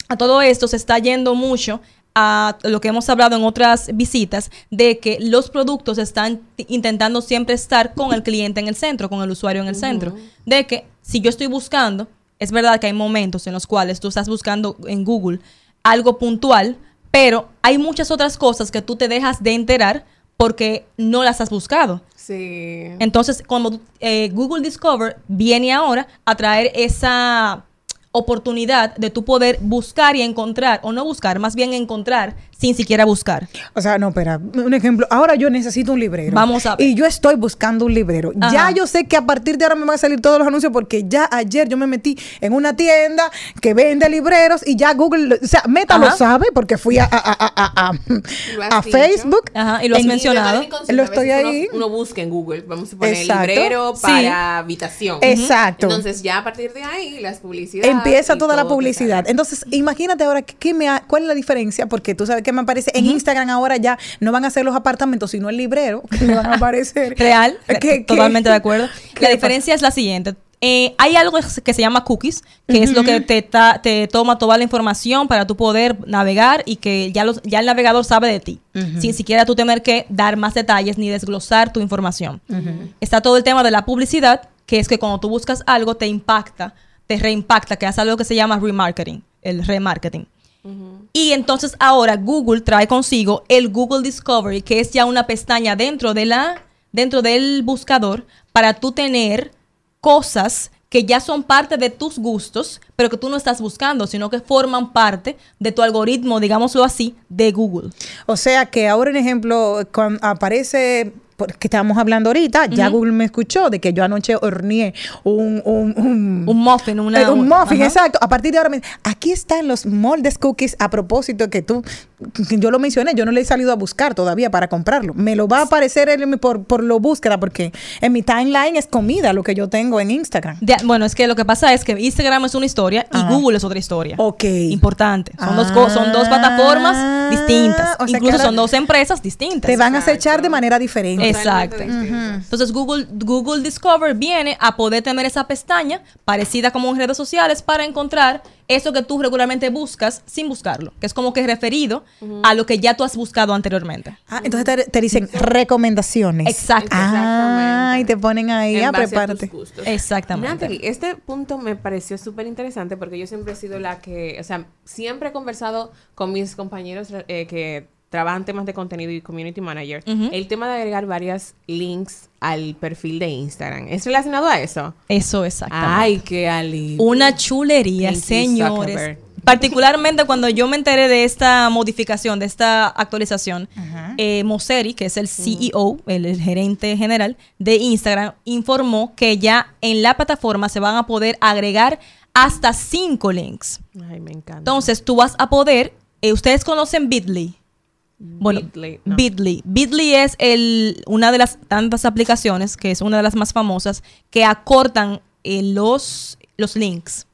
a todo esto se está yendo mucho a lo que hemos hablado en otras visitas, de que los productos están intentando siempre estar con el cliente en el centro, con el usuario en el centro. De que si yo estoy buscando, es verdad que hay momentos en los cuales tú estás buscando en Google algo puntual, pero hay muchas otras cosas que tú te dejas de enterar porque no las has buscado. Sí. Entonces, cuando eh, Google Discover viene ahora a traer esa oportunidad de tú poder buscar y encontrar, o no buscar, más bien encontrar sin siquiera buscar. O sea, no, espera, un ejemplo. Ahora yo necesito un librero. Vamos a ver. Y yo estoy buscando un librero. Ajá. Ya yo sé que a partir de ahora me van a salir todos los anuncios porque ya ayer yo me metí en una tienda que vende libreros y ya Google, o sea, Meta lo sabe porque fui a, a, a, a, a-. Facebook. Ajá, y lo has En- mencionado. Lo estoy ahí. Uno, uno busca en Google, vamos a poner Exacto. librero Sí. para habitación. Exacto. Entonces ya a partir de ahí las publicidades. Empieza toda la publicidad. Entonces, imagínate ahora que- qué me ha- cuál es la diferencia, porque tú sabes que me aparece en Instagram ahora ya no van a ser los apartamentos, sino el librero que me van a aparecer. Real, ¿Qué- qué- totalmente de acuerdo. La diferencia es la siguiente. Eh, hay algo que se llama cookies, que es lo que te, ta- te toma toda la información para tú poder navegar y que ya, los, ya el navegador sabe de ti, sin siquiera tú tener que dar más detalles ni desglosar tu información. Está todo el tema de la publicidad, que es que cuando tú buscas algo te impacta, te reimpacta, que hace algo que se llama remarketing, el remarketing. Y entonces ahora Google trae consigo el Google Discovery, que es ya una pestaña dentro de la dentro del buscador para tú tener cosas que ya son parte de tus gustos, pero que tú no estás buscando, sino que forman parte de tu algoritmo, digámoslo así, de Google. O sea que ahora, en ejemplo, cuando aparece porque estábamos hablando ahorita, ya. Google me escuchó de que yo anoche horneé un, un, un, Un muffin, una... Eh, un muffin, exacto. A partir de ahora, me- aquí están los moldes cookies a propósito que tú, que yo lo mencioné, yo no le he salido a buscar todavía para comprarlo. Me lo va a aparecer mi- por, por lo búsqueda, porque en mi timeline es comida lo que yo tengo en Instagram. De- bueno, es que lo que pasa es que Instagram es una historia y Ajá. Google es otra historia. Ok. Importante. Son, dos, co- son dos plataformas distintas. Ah, o sea que Incluso son dos empresas distintas. Te van a acechar de manera diferente. Exacto. Entonces Google, Google Discover viene a poder tener esa pestaña parecida como en redes sociales para encontrar eso que tú regularmente buscas sin buscarlo, que es como que referido a lo que ya tú has buscado anteriormente. Ah, entonces te, te dicen recomendaciones. Exacto. Ah, y te ponen ahí En a gustos. Exactamente. Natalie, este punto me pareció súper interesante porque yo siempre he sido la que, o sea, siempre he conversado con mis compañeros eh, que trabajan temas de contenido y community manager, el tema de agregar varias links al perfil de Instagram. ¿Es relacionado a eso? Eso exactamente. Ay, qué alivio. Una chulería, Thank you, señores. Particularmente cuando yo me enteré de esta modificación, de esta actualización, eh, Mosseri, que es el CEO, el, el gerente general de Instagram, informó que ya en la plataforma se van a poder agregar hasta cinco links. Ay, me encanta. Entonces tú vas a poder, eh, ustedes conocen Bitly. Bueno, Bitly, no. Bitly. Bitly es el, una de las tantas aplicaciones, que es una de las más famosas, que acortan eh, los, los links.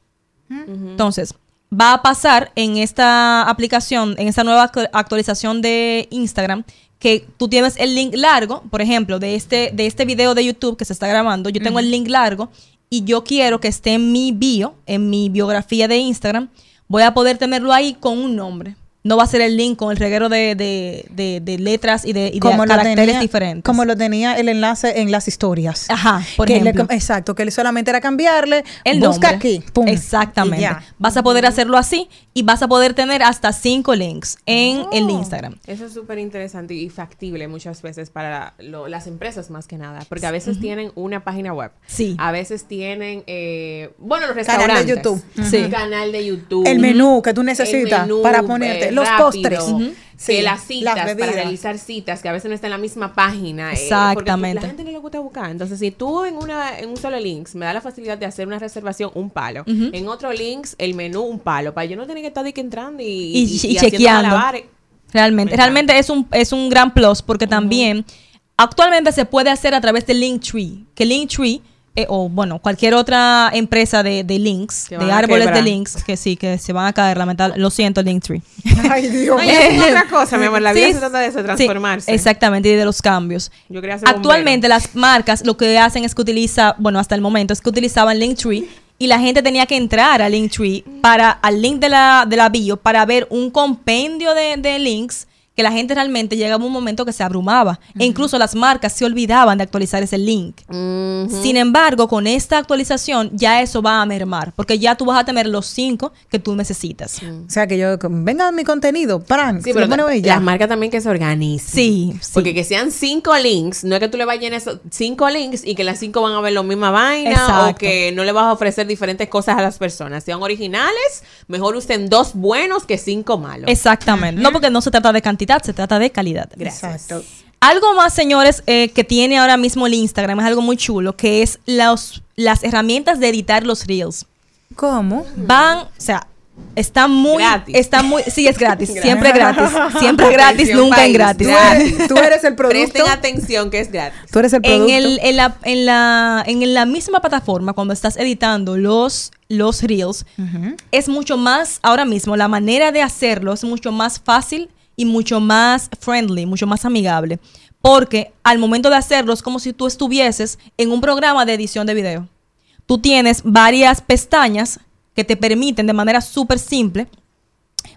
Entonces, va a pasar en esta aplicación, en esta nueva actu- actualización de Instagram, que tú tienes el link largo, por ejemplo, de este, de este video de YouTube que se está grabando, yo tengo el link largo y yo quiero que esté en mi bio, en mi biografía de Instagram, voy a poder tenerlo ahí con un nombre. No va a ser el link con el reguero de, de- de- de letras y de, y Como caracteres tenía, diferentes. como lo tenía el enlace en las historias. Ajá, por Que le- ejemplo. exacto, que le solamente era cambiarle, el busca nombre. aquí, pum, Exactamente. Vas a poder hacerlo así y vas a poder tener hasta cinco links en Oh. el Instagram. Eso es súper interesante y factible muchas veces para lo- las empresas más que nada, porque a veces tienen una página web. Sí. A veces tienen, eh, bueno, los Canal de restaurantes. YouTube. Sí. Un canal de YouTube. El menú que tú El necesitas menú, para ponerte, eh, los rápido, postres. Sí, que las citas, para realizar citas, que a veces no está en la misma página. eh, porque Exactamente. la gente no le gusta buscar. Entonces, si tú en una en un solo links me da la facilidad de hacer una reservación, un palo. En otro links, el menú, un palo. Para yo no tener que estar de que entrando y, Y, y chequeando. Realmente, Me realmente es un, es un gran plus porque también actualmente se puede hacer a través de Linktree, que Linktree eh, o bueno, cualquier otra empresa de, de links, de árboles de links, que sí, que se van a caer, lamentable. Lo siento, Linktree. Ay, Dios. No, y es otra cosa, mi amor. La vida Sí, se trata de eso, sí, transformarse. exactamente, y de los cambios. Yo quería ser Actualmente las marcas lo que hacen es que utiliza, bueno, hasta el momento es que utilizaban Linktree y la gente tenía que entrar a Linktree para al link de la, de la bio para ver un compendio de, de links que la gente realmente llegaba a un momento que se abrumaba e incluso las marcas se olvidaban de actualizar ese link. Sin embargo, con esta actualización ya eso va a mermar porque ya tú vas a tener los cinco que tú necesitas. O sea, que yo, venga mi contenido, pran, Sí, pero ya. las marcas también que se organicen. Sí, sí. Porque que sean cinco links, no es que tú le vayas a llenar esos cinco links y que las cinco van a ver la misma vaina Exacto. o que no le vas a ofrecer diferentes cosas a las personas. Sean originales, mejor usen dos buenos que cinco malos. Exactamente. No porque no se trata de cantidad, se trata de calidad. Gracias. Algo más, señores, eh, que tiene ahora mismo el Instagram es algo muy chulo, que es los, las herramientas de editar los reels. ¿Cómo? Van, o sea, está muy, Gratis. está muy, sí es gratis, Gratis. siempre gratis, siempre gratis, Atención, nunca en país, gratis. gratis. Tú eres el producto. Presten atención que es gratis. Tú eres el En, producto. el, en, la, en, la, en la misma plataforma, cuando estás editando los, los reels, es mucho más, ahora mismo, la manera de hacerlo es mucho más fácil y mucho más friendly, mucho más amigable. Porque al momento de hacerlo es como si tú estuvieses en un programa de edición de video. Tú tienes varias pestañas que te permiten de manera súper simple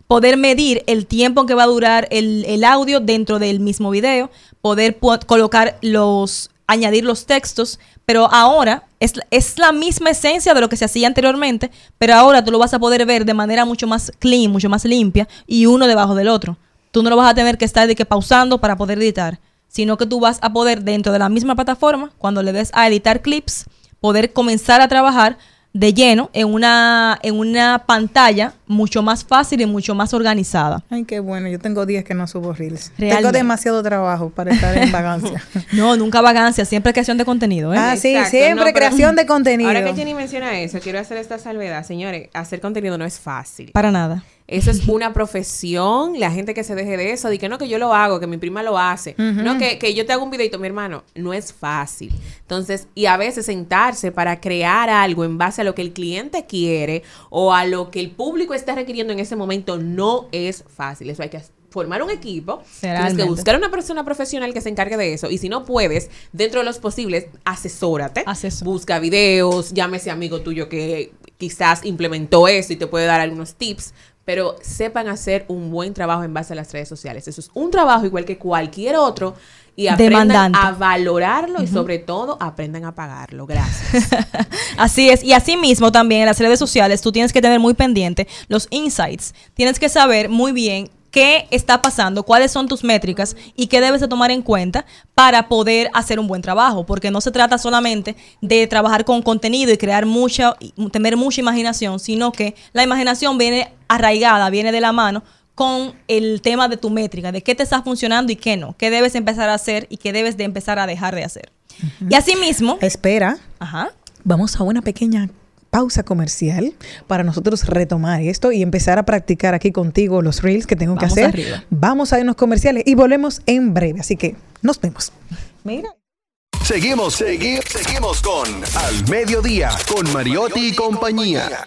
poder medir el tiempo que va a durar el, audio dentro del mismo video, poder colocar los, añadir los textos, pero ahora es, es la misma esencia de lo que se hacía anteriormente, pero ahora tú lo vas a poder ver de manera mucho más clean, mucho más limpia y uno debajo del otro. Tú no lo vas a tener que estar de que pausando para poder editar, sino que tú vas a poder dentro de la misma plataforma, cuando le des a editar clips, poder comenzar a trabajar de lleno en una, en una pantalla mucho más fácil y mucho más organizada. Ay, qué bueno. Yo tengo días que no subo reels. Tengo Realmente. demasiado trabajo para estar en vagancia. No, nunca vagancia, siempre creación de contenido. ¿eh? Ah, sí, Exacto, siempre no, creación de contenido. Ahora que Jenny menciona eso, quiero hacer esta salvedad. Señores, hacer contenido no es fácil. Para nada. Eso es una profesión. La gente que se deje de eso, de que no, que yo lo hago, que mi prima lo hace. No, que, que yo te hago un videito, mi hermano. No es fácil. Entonces, y a veces sentarse para crear algo en base a lo que el cliente quiere o a lo que el público está requiriendo en ese momento no es fácil. Eso hay que formar un equipo, tienes que buscar una persona profesional que se encargue de eso. Y si no puedes, dentro de los posibles, asesórate. Busca videos, llámese amigo tuyo que quizás implementó eso y te puede dar algunos tips. Pero sepan hacer un buen trabajo en base a las redes sociales. Eso es un trabajo igual que cualquier otro. Y aprendan Demandante. a valorarlo y sobre todo aprendan a pagarlo. Gracias. Así es, y así mismo también en las redes sociales tú tienes que tener muy pendiente los insights. Tienes que saber muy bien qué está pasando, cuáles son tus métricas y qué debes de tomar en cuenta para poder hacer un buen trabajo, porque no se trata solamente de trabajar con contenido y crear mucha, tener mucha imaginación, sino que la imaginación viene arraigada, viene de la mano con el tema de tu métrica, de qué te está funcionando y qué no, qué debes empezar a hacer y qué debes de empezar a dejar de hacer. Y así mismo, Espera. Ajá. Vamos a una pequeña pausa comercial para nosotros retomar esto y empezar a practicar aquí contigo los reels que tengo Vamos que hacer. arriba. Vamos a irnos comerciales y volvemos en breve. Así que nos vemos. Mira. Seguimos, segui- seguimos con Al Mediodía, con Mariotti y compañía.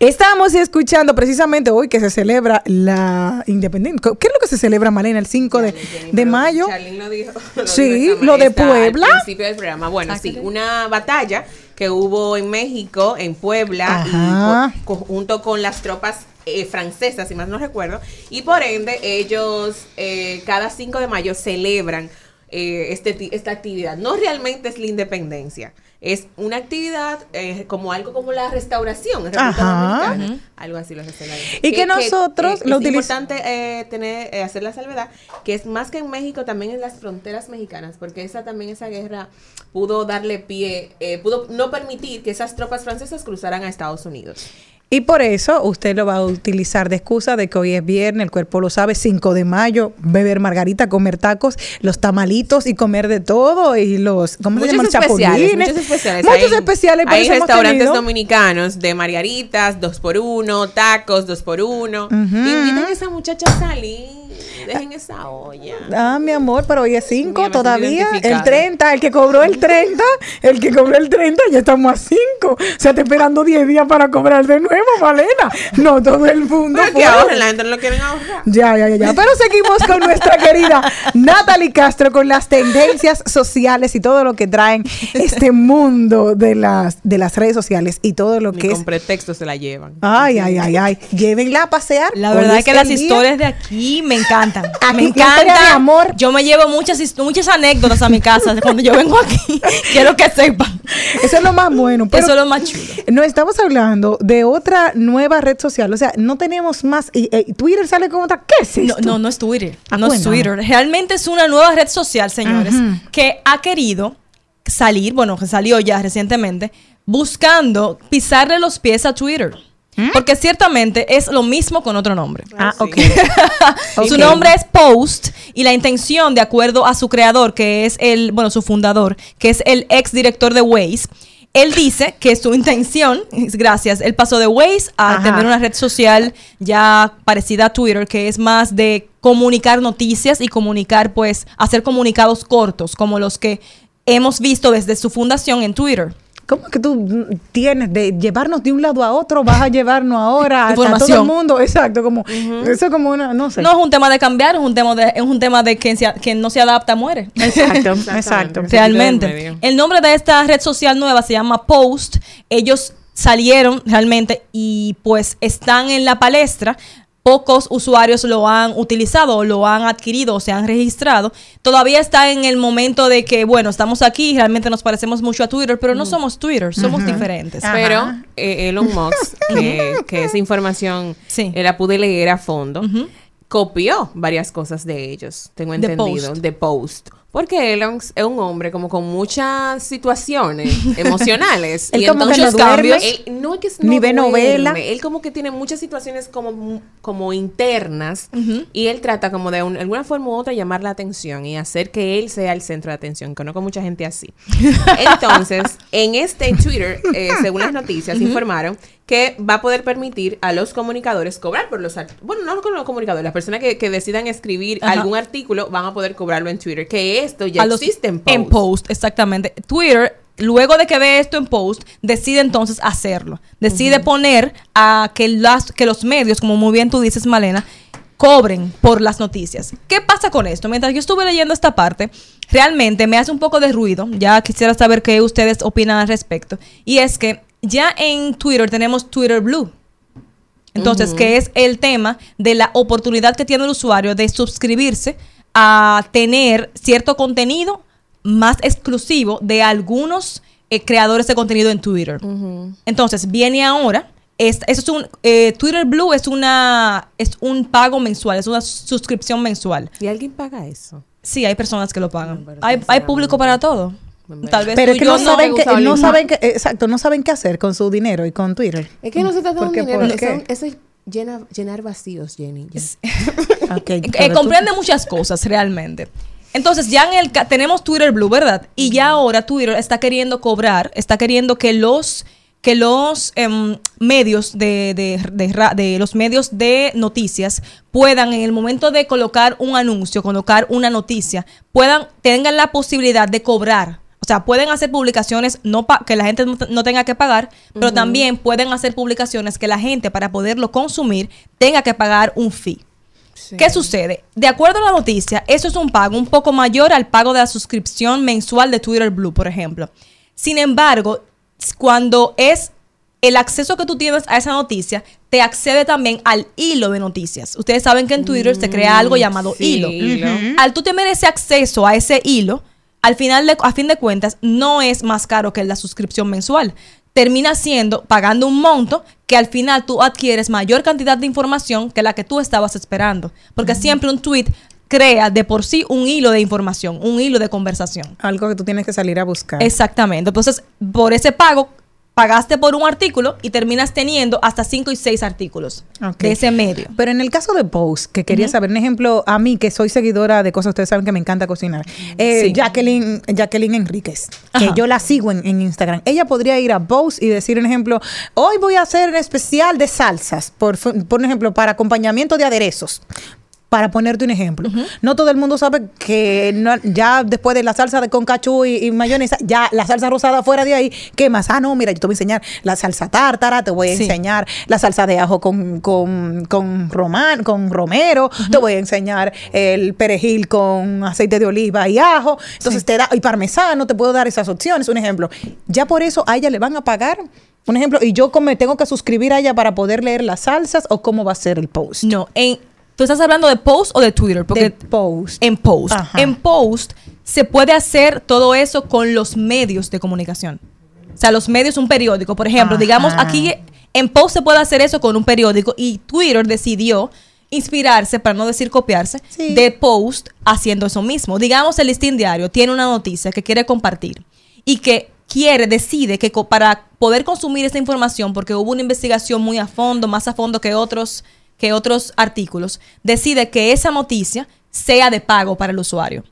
Estamos escuchando precisamente hoy que se celebra la independencia. ¿Qué es lo que se celebra, Malena? El 5 de, de mayo. Charlene lo dijo. Sí, lo de Puebla. Al principio del programa. Bueno, sí, una batalla que hubo en México, en Puebla, y co- junto con las tropas eh, francesas, si más no recuerdo, y por ende ellos eh, cada 5 de mayo celebran eh, este, ti- esta actividad. No realmente es la independencia, es una actividad eh, como algo como la restauración en República Ajá. Dominicana. Algo así lo hacen ahí. Y que nosotros eh, lo es utiliz- importante eh, tener, eh, hacer la salvedad, que es más que en México, también en las fronteras mexicanas, porque esa también esa guerra pudo darle pie, eh, pudo no permitir que esas tropas francesas cruzaran a Estados Unidos. Y por eso usted lo va a utilizar de excusa de que hoy es viernes, el cuerpo lo sabe, 5 de mayo, beber margarita, comer tacos, los tamalitos y comer de todo y los, ¿cómo se llaman? Muchos especiales, muchos especiales. Muchos Hay- especiales, Hay hemos restaurantes dominicanos de margaritas, dos por uno, tacos, dos por uno. Ujú. Inviten a esa muchacha a salir, dejen esa olla. Ah, mi amor, pero hoy es 5 Mira, me todavía. El identificada. 30, el que cobró el 30, el que cobró el 30, ya estamos a 5. O sea, te esperando 10 días para cobrar de nuevo, Malena. No todo el mundo. Pero que ahorren, la gente no lo quieren ahorrar. Ya, ya, ya, ya. Pero seguimos con nuestra querida Natalie Castro con las tendencias sociales y todo lo que traen este mundo de las, de las redes sociales y todo lo Ni que es. con pretexto se la llevan. Ay, ay, ay, ay. Llévenla a pasear. La verdad es que las día. historias de aquí me encantan. Aquí me de encantan. amor. Yo me llevo muchas, muchas anécdotas a mi casa cuando yo vengo aquí. Quiero que sepan. Eso es lo más bueno. Pero Eso es lo más chulo. No estamos hablando de otra nueva red social. O sea, no tenemos más. Y, eh, Twitter sale con otra. ¿Qué es esto? no, no es Twitter. Ah, no es. Twitter. Realmente es una nueva red social, señores, que ha querido salir, bueno, que salió ya recientemente, buscando pisarle los pies a Twitter. Porque ciertamente es lo mismo con otro nombre. Ah, ok. Su nombre es Post y la intención, de acuerdo a su creador, que es el, bueno, su fundador, que es el ex director de Waze, él dice que su intención, gracias, él pasó de Waze a Ajá. tener una red social ya parecida a Twitter, que es más de comunicar noticias y comunicar, pues, hacer comunicados cortos, como los que hemos visto desde su fundación en Twitter. ¿Cómo que tú tienes de llevarnos de un lado a otro? Vas a llevarnos ahora a, todo el mundo. Exacto, como eso es como una, no sé. No es un tema de cambiar, es un tema de, es un tema de quien, se quien no se adapta muere. Exacto, exacto. Realmente. El nombre de esta red social nueva se llama Post. Ellos salieron realmente y pues están en la palestra. Pocos usuarios lo han utilizado, o lo han adquirido o se han registrado. Todavía está en el momento de que, bueno, estamos aquí, realmente nos parecemos mucho a Twitter, pero no somos Twitter, somos diferentes. Pero eh, Elon Musk, que, que esa información eh, la pude leer a fondo, copió varias cosas de ellos, tengo De entendido, Post. de Post. Porque él es un hombre como con muchas situaciones emocionales. Él y como que entonces duerme, él- no es que ni no ve duerme, novela. Él como que tiene muchas situaciones como, como internas y él trata como de un- alguna forma u otra llamar la atención y hacer que él sea el centro de atención. Conozco mucha gente así. Entonces, en este Twitter, eh, según las noticias, Ujú. informaron que va a poder permitir a los comunicadores cobrar por los artículos. Bueno, no con los comunicadores, las personas que, que decidan escribir Ajá. algún artículo van a poder cobrarlo en Twitter. Que esto ya A los- existe en Post. En Post, exactamente. Twitter, luego de que ve esto en Post, decide entonces hacerlo. Decide poner a que, las, que los medios, como muy bien tú dices, Malena, cobren por las noticias. ¿Qué pasa con esto? Mientras yo estuve leyendo esta parte, realmente me hace un poco de ruido. Ya quisiera saber qué ustedes opinan al respecto. Y es que ya en Twitter tenemos Twitter Blue. Entonces, que es el tema de la oportunidad que tiene el usuario de suscribirse a tener cierto contenido más exclusivo de algunos eh, creadores de contenido en Twitter. Entonces, viene ahora. es- eso es un eh, Twitter Blue es una es un pago mensual, es una suscripción mensual. ¿Y alguien paga eso? Sí, hay personas que lo pagan. hay, hay público para todo. Tal vez Pero tú es que yo no saben que, usamos no el saben que, exacto, no saben qué hacer con su dinero y con Twitter. Es que no se trata de un dinero, ¿por eso, qué? eso es llena- llenar vacíos, Jenny. ya. Ok, Eh, tú- comprende muchas cosas realmente. Entonces ya en el tenemos Twitter Blue, ¿verdad? Y ya ahora Twitter está queriendo cobrar, está queriendo que los que los em, medios de, de- de de los medios de noticias puedan en el momento de colocar un anuncio, colocar una noticia, puedan tengan la posibilidad de cobrar. O sea, pueden hacer publicaciones no pa- que la gente no, no tenga que pagar, pero también pueden hacer publicaciones que la gente para poderlo consumir tenga que pagar un fee. ¿Qué sucede? De acuerdo a la noticia, eso es un pago un poco mayor al pago de la suscripción mensual de Twitter Blue, por ejemplo. Sin embargo, cuando es el acceso que tú tienes a esa noticia, te accede también al hilo de noticias. Ustedes saben que en Twitter se crea algo llamado sí, hilo. Al tú tener ese acceso a ese hilo, al final de, a fin de cuentas, no es más caro que la suscripción mensual. Termina siendo pagando un monto que al final tú adquieres mayor cantidad de información que la que tú estabas esperando. Porque siempre un tweet crea de por sí un hilo de información, un hilo de conversación. Algo que tú tienes que salir a buscar. Exactamente. Entonces, por ese pago, pagaste por un artículo y terminas teniendo hasta cinco y seis artículos de ese medio. Pero en el caso de Post, que quería saber, un ejemplo, a mí que soy seguidora de cosas, ustedes saben que me encanta cocinar. Eh, Sí. Jacqueline, Jacqueline Enríquez, que yo la sigo en, en Instagram. Ella podría ir a Post y decir, un ejemplo, hoy voy a hacer un especial de salsas, por, por ejemplo, para acompañamiento de aderezos. Para ponerte un ejemplo. No todo el mundo sabe que no- ya después de la salsa de con cachú y, y mayonesa, ya la salsa rosada fuera de ahí, ¿qué más? Ah, no, mira, yo te voy a enseñar la salsa tártara, te voy a Sí. enseñar la salsa de ajo con, con, con, román, con romero, te voy a enseñar el perejil con aceite de oliva y ajo, entonces te da, y parmesano, te puedo dar esas opciones, un ejemplo. Ya por eso a ella le van a pagar, un ejemplo, y yo como tengo que suscribir a ella para poder leer las salsas o cómo va a ser el post. No, en, ¿tú estás hablando de Post o de Twitter? Porque De Post. En Post. Ajá. En Post se puede hacer todo eso con los medios de comunicación. O sea, los medios, un periódico, por ejemplo. Ajá. Digamos, aquí en Post se puede hacer eso con un periódico y Twitter decidió inspirarse, para no decir copiarse, Sí. de Post haciendo eso mismo. Digamos, el listín diario tiene una noticia que quiere compartir y que quiere, decide que para poder consumir esa información, porque hubo una investigación muy a fondo, más a fondo que otros, que otros artículos, decide que esa noticia sea de pago para el usuario.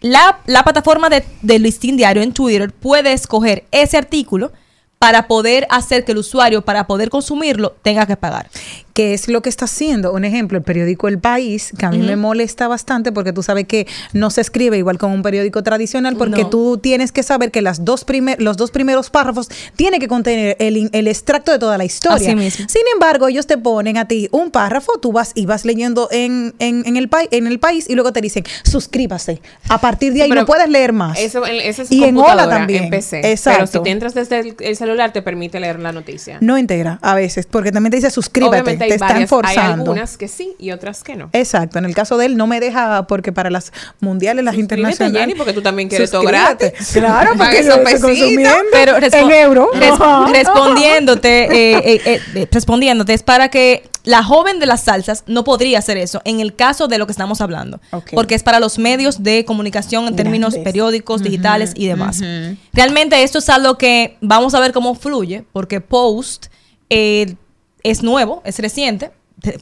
La, la plataforma de, de listín diario en Twitter puede escoger ese artículo para poder hacer que el usuario, para poder consumirlo, tenga que pagar. ¿Qué es lo que está haciendo? Un ejemplo, el periódico El País, que a mí me molesta bastante porque tú sabes que no se escribe igual con un periódico tradicional porque No. tú tienes que saber que las dos primer- los dos primeros párrafos tienen que contener el, extracto de toda la historia. Así mismo. Sin embargo, ellos te ponen a ti un párrafo, tú vas y vas leyendo en, en, en el, pai- en el país y luego te dicen, suscríbase. A partir de ahí Pero no puedes leer más. Eso, eso es Y en Hola también. En PC. Pero Exacto. si te entras desde el, el celular, te permite leer la noticia. No integra a veces, porque también te dice suscríbete. Obviamente hay te están varias, hay forzando. algunas que sí y otras que no. Exacto, en el caso de él no me deja porque para las mundiales, las Suscríbete, internacionales. Jenny, porque tú también quieres todo gratis. Claro, porque consumiendo Pero en euro. res- respondiéndote, eh, eh, eh, eh, respondiéndote, es para que la joven de las salsas no podría hacer eso en el caso de lo que estamos hablando. Porque es para los medios de comunicación en términos Grandes. periódicos, digitales y demás. Realmente esto es algo que vamos a ver cómo fluye, porque Post eh, es nuevo, es reciente,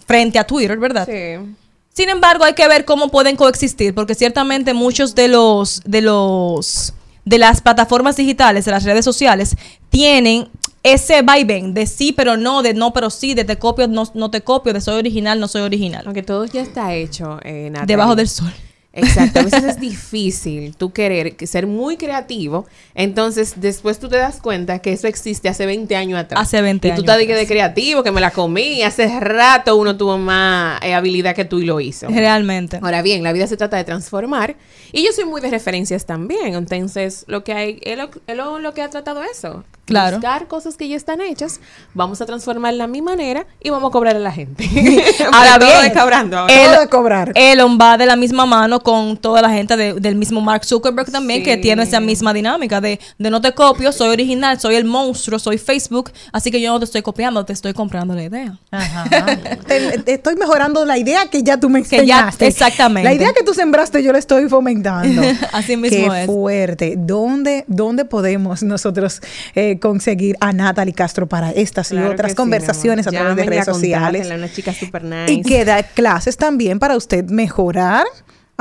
frente a Twitter, ¿verdad? Sí. Sin embargo, hay que ver cómo pueden coexistir, porque ciertamente muchos de los de los de las plataformas digitales, de las redes sociales, tienen ese vaivén de sí pero no, de no pero sí, de te copio, no, no te copio, de soy original, no soy original. Aunque todo ya está hecho, eh, Natalie. Debajo del sol. Exacto, a veces es difícil tú querer que- ser muy creativo, entonces después tú te das cuenta que eso existe hace 20 años atrás. Hace 20 y tú años estás de, de creativo, que me la comí, hace rato uno tuvo más eh, habilidad que tú y lo hizo. Realmente. Ahora bien, la vida se trata de transformar y yo soy muy de referencias también, entonces lo que hay, es lo, que ha tratado eso. Claro. Buscar cosas que ya están hechas, vamos a transformarla a mi manera y vamos a cobrar a la gente. Ahora Porque todo bien, es cobrando ahora. Todo el- de cobrar. Elon va de la misma mano con toda la gente de- del mismo Mark Zuckerberg también, Sí. que tiene esa misma dinámica de, de no te copio, soy original, soy el monstruo, soy Facebook, así que yo no te estoy copiando, te estoy comprando la idea. Te- te estoy mejorando la idea que ya tú me Que ya- enseñaste. exactamente. La idea que tú sembraste yo la estoy fomentando. Así mismo Qué es. fuerte. ¿Dónde, ¿Dónde podemos nosotros eh, conseguir a Natalie Castro para estas y otras sí, conversaciones a través de redes a sociales? Una chica super nice. Y que da clases también para usted mejorar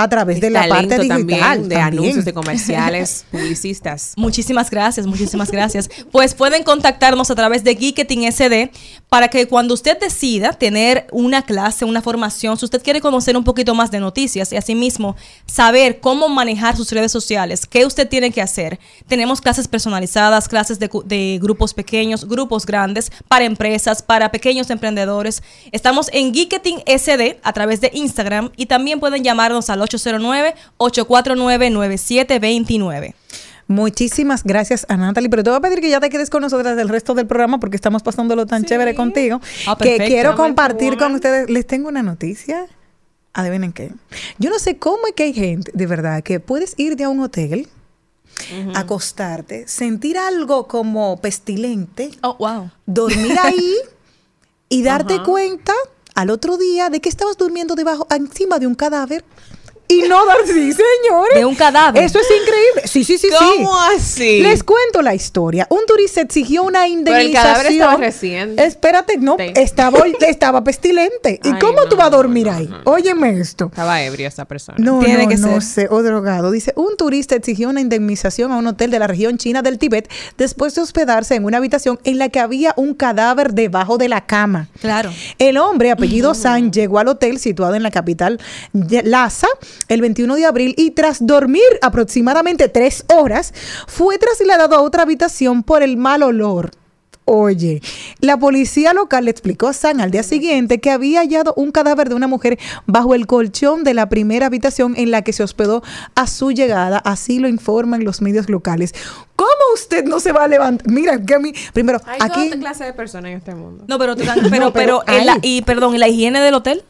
a través de la parte digital. también, de también. anuncios, de comerciales, publicistas. Muchísimas gracias, muchísimas gracias. Pues pueden contactarnos a través de Geeketing SD para que cuando usted decida tener una clase, una formación, si usted quiere conocer un poquito más de noticias y asimismo saber cómo manejar sus redes sociales, qué usted tiene que hacer. Tenemos clases personalizadas, clases de grupos pequeños, grupos grandes, para empresas, para pequeños emprendedores. Estamos en Geeketing SD a través de Instagram y también pueden llamarnos al 809-849-9729. Muchísimas gracias a Natalie, pero te voy a pedir que ya te quedes con nosotras del resto del programa porque estamos pasándolo tan chévere contigo Ah, que quiero compartir con ustedes. Les tengo una noticia. Adivinen qué. Yo no sé cómo es que hay gente, de verdad, que puedes irte a un hotel, acostarte, sentir algo como pestilente, Oh, wow. dormir ahí y darte cuenta al otro día de que estabas durmiendo debajo, encima de un cadáver. Y no dar, sí, señores. De un cadáver. Eso es increíble. Sí, sí, sí, sí. ¿Cómo así? Les cuento la historia. Un turista exigió una Pero indemnización. el cadáver estaba reciente. Espérate, no, Sí. estaba, estaba pestilente. ¿Y Ay, cómo tú no, vas a dormir no, ahí? no. Óyeme esto. Estaba ebrio esa persona. No, Tiene no, que no ser. sé, o drogado. Dice, un turista exigió una indemnización a un hotel de la región china del Tíbet después de hospedarse en una habitación en la que había un cadáver debajo de la cama. Claro. El hombre, apellido San, llegó al hotel situado en la capital de Lhasa el 21 de abril y tras dormir aproximadamente tres horas, fue trasladado a otra habitación por el mal olor. Oye, la policía local le explicó a San al día siguiente que había hallado un cadáver de una mujer bajo el colchón de la primera habitación en la que se hospedó a su llegada. Así lo informan los medios locales. ¿Cómo usted no se va a levantar? Mira, que a mí, primero, Hay aquí... clase de personas en este mundo. No, pero, pero, No, pero, pero en la- hay. y perdón, ¿y la higiene del hotel?